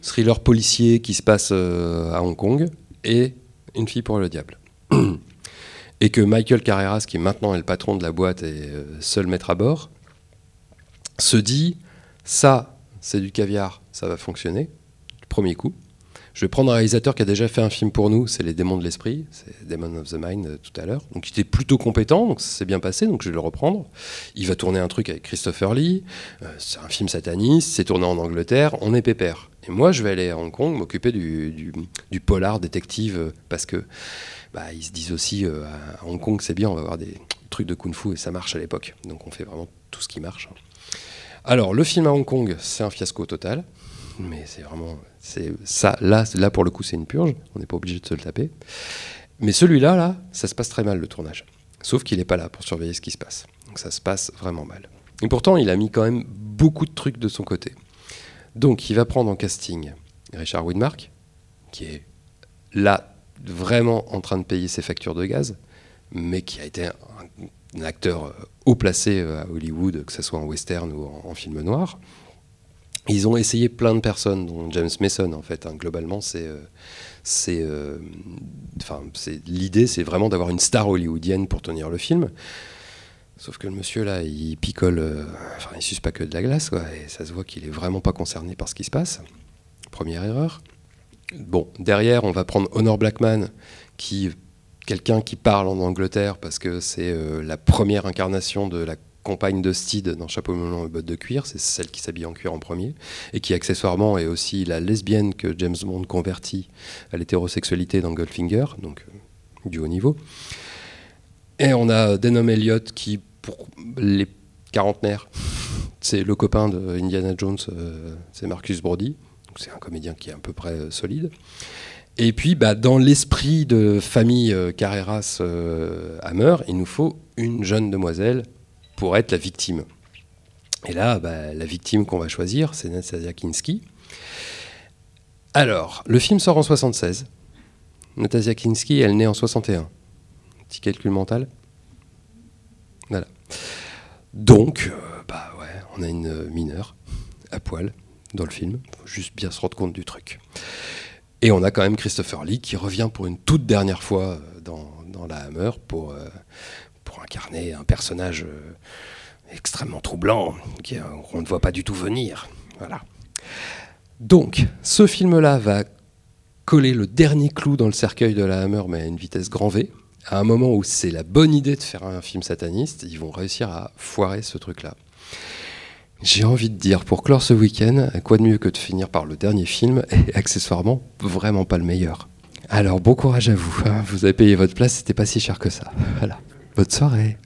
thriller policier qui se passe euh, à Hong Kong, et Une fille pour le diable. et que Michael Carreras, qui maintenant est le patron de la boîte et euh, seul maître à bord, se dit ça, c'est du caviar, ça va fonctionner, du premier coup. Je vais prendre un réalisateur qui a déjà fait un film pour nous, c'est Les Démons de l'Esprit, c'est Demon of the Mind euh, tout à l'heure. Donc il était plutôt compétent, donc ça s'est bien passé, donc je vais le reprendre. Il va tourner un truc avec Christopher Lee, euh, c'est un film sataniste, c'est tourné en Angleterre, on est pépère. Et moi je vais aller à Hong Kong m'occuper du, du- polar détective, euh, parce que bah, ils se disent aussi à Hong Kong c'est bien, on va avoir des trucs de kung-fu et ça marche à l'époque. Donc on fait vraiment tout ce qui marche. Alors le film à Hong Kong, c'est un fiasco total mais c'est vraiment c'est ça là là pour le coup c'est une purge. On n'est pas obligé de se le taper. Mais celui-là là ça se passe très mal le tournage. Sauf qu'il n'est pas là pour surveiller ce qui se passe. Donc ça se passe vraiment mal. Et pourtant il a mis quand même beaucoup de trucs de son côté. Donc il va prendre en casting Richard Widmark qui est là vraiment en train de payer ses factures de gaz mais qui a été un, acteur euh, haut placé euh, à Hollywood que ce soit en western ou en film noir ils ont essayé plein de personnes, dont James Mason en fait. hein. Globalement, euh, euh, c'est l'idée, c'est vraiment d'avoir une star hollywoodienne pour tenir le film. Sauf que le monsieur là, il picole, euh, enfin, il suce pas que de la glace, quoi, et ça se voit qu'il est vraiment pas concerné par ce qui se passe. Première erreur. Bon, derrière, on va prendre Honor Blackman, qui quelqu'un qui parle en Angleterre parce que c'est la première incarnation de la compagne de Steed dans Chapeau melon et bottes de cuir, c'est celle qui s'habille en cuir en premier, et qui accessoirement est aussi la lesbienne que James Bond convertit à l'hétérosexualité dans Goldfinger, donc euh, du haut niveau. Et on a Denham Elliott qui, pour les quarantenaires, c'est le copain de Indiana Jones, euh, c'est Marcus Brody, c'est un comédien qui est à peu près euh, solide. Et puis, bah, dans l'esprit de famille euh, Carreras euh, Hammer, il nous faut une jeune demoiselle pour être la victime. Et là, bah, la victime qu'on va choisir, c'est Nastasia Kinski. Alors, le film sort en 76. Nastasia Kinski, elle naît en 61. Petit calcul mental. Voilà. Donc, euh, bah ouais, on a une mineure à poil dans le film. Faut juste bien se rendre compte du truc. Et on a quand même Christopher Lee qui revient pour une toute dernière fois euh, dans, la Hammer pour, euh, pour incarner un personnage euh, extrêmement troublant euh, qu'on ne voit pas du tout venir. Voilà. Donc, ce film-là va coller le dernier clou dans le cercueil de la Hammer, mais à une vitesse grand V. À un moment où c'est la bonne idée de faire un film sataniste, ils vont réussir à foirer ce truc-là. J'ai envie de dire, pour clore ce week-end, quoi de mieux que de finir par le dernier film, et accessoirement, vraiment pas le meilleur. Alors, bon courage à vous. hein. Vous avez payé votre place, c'était pas si cher que ça. Voilà. Bonne soirée.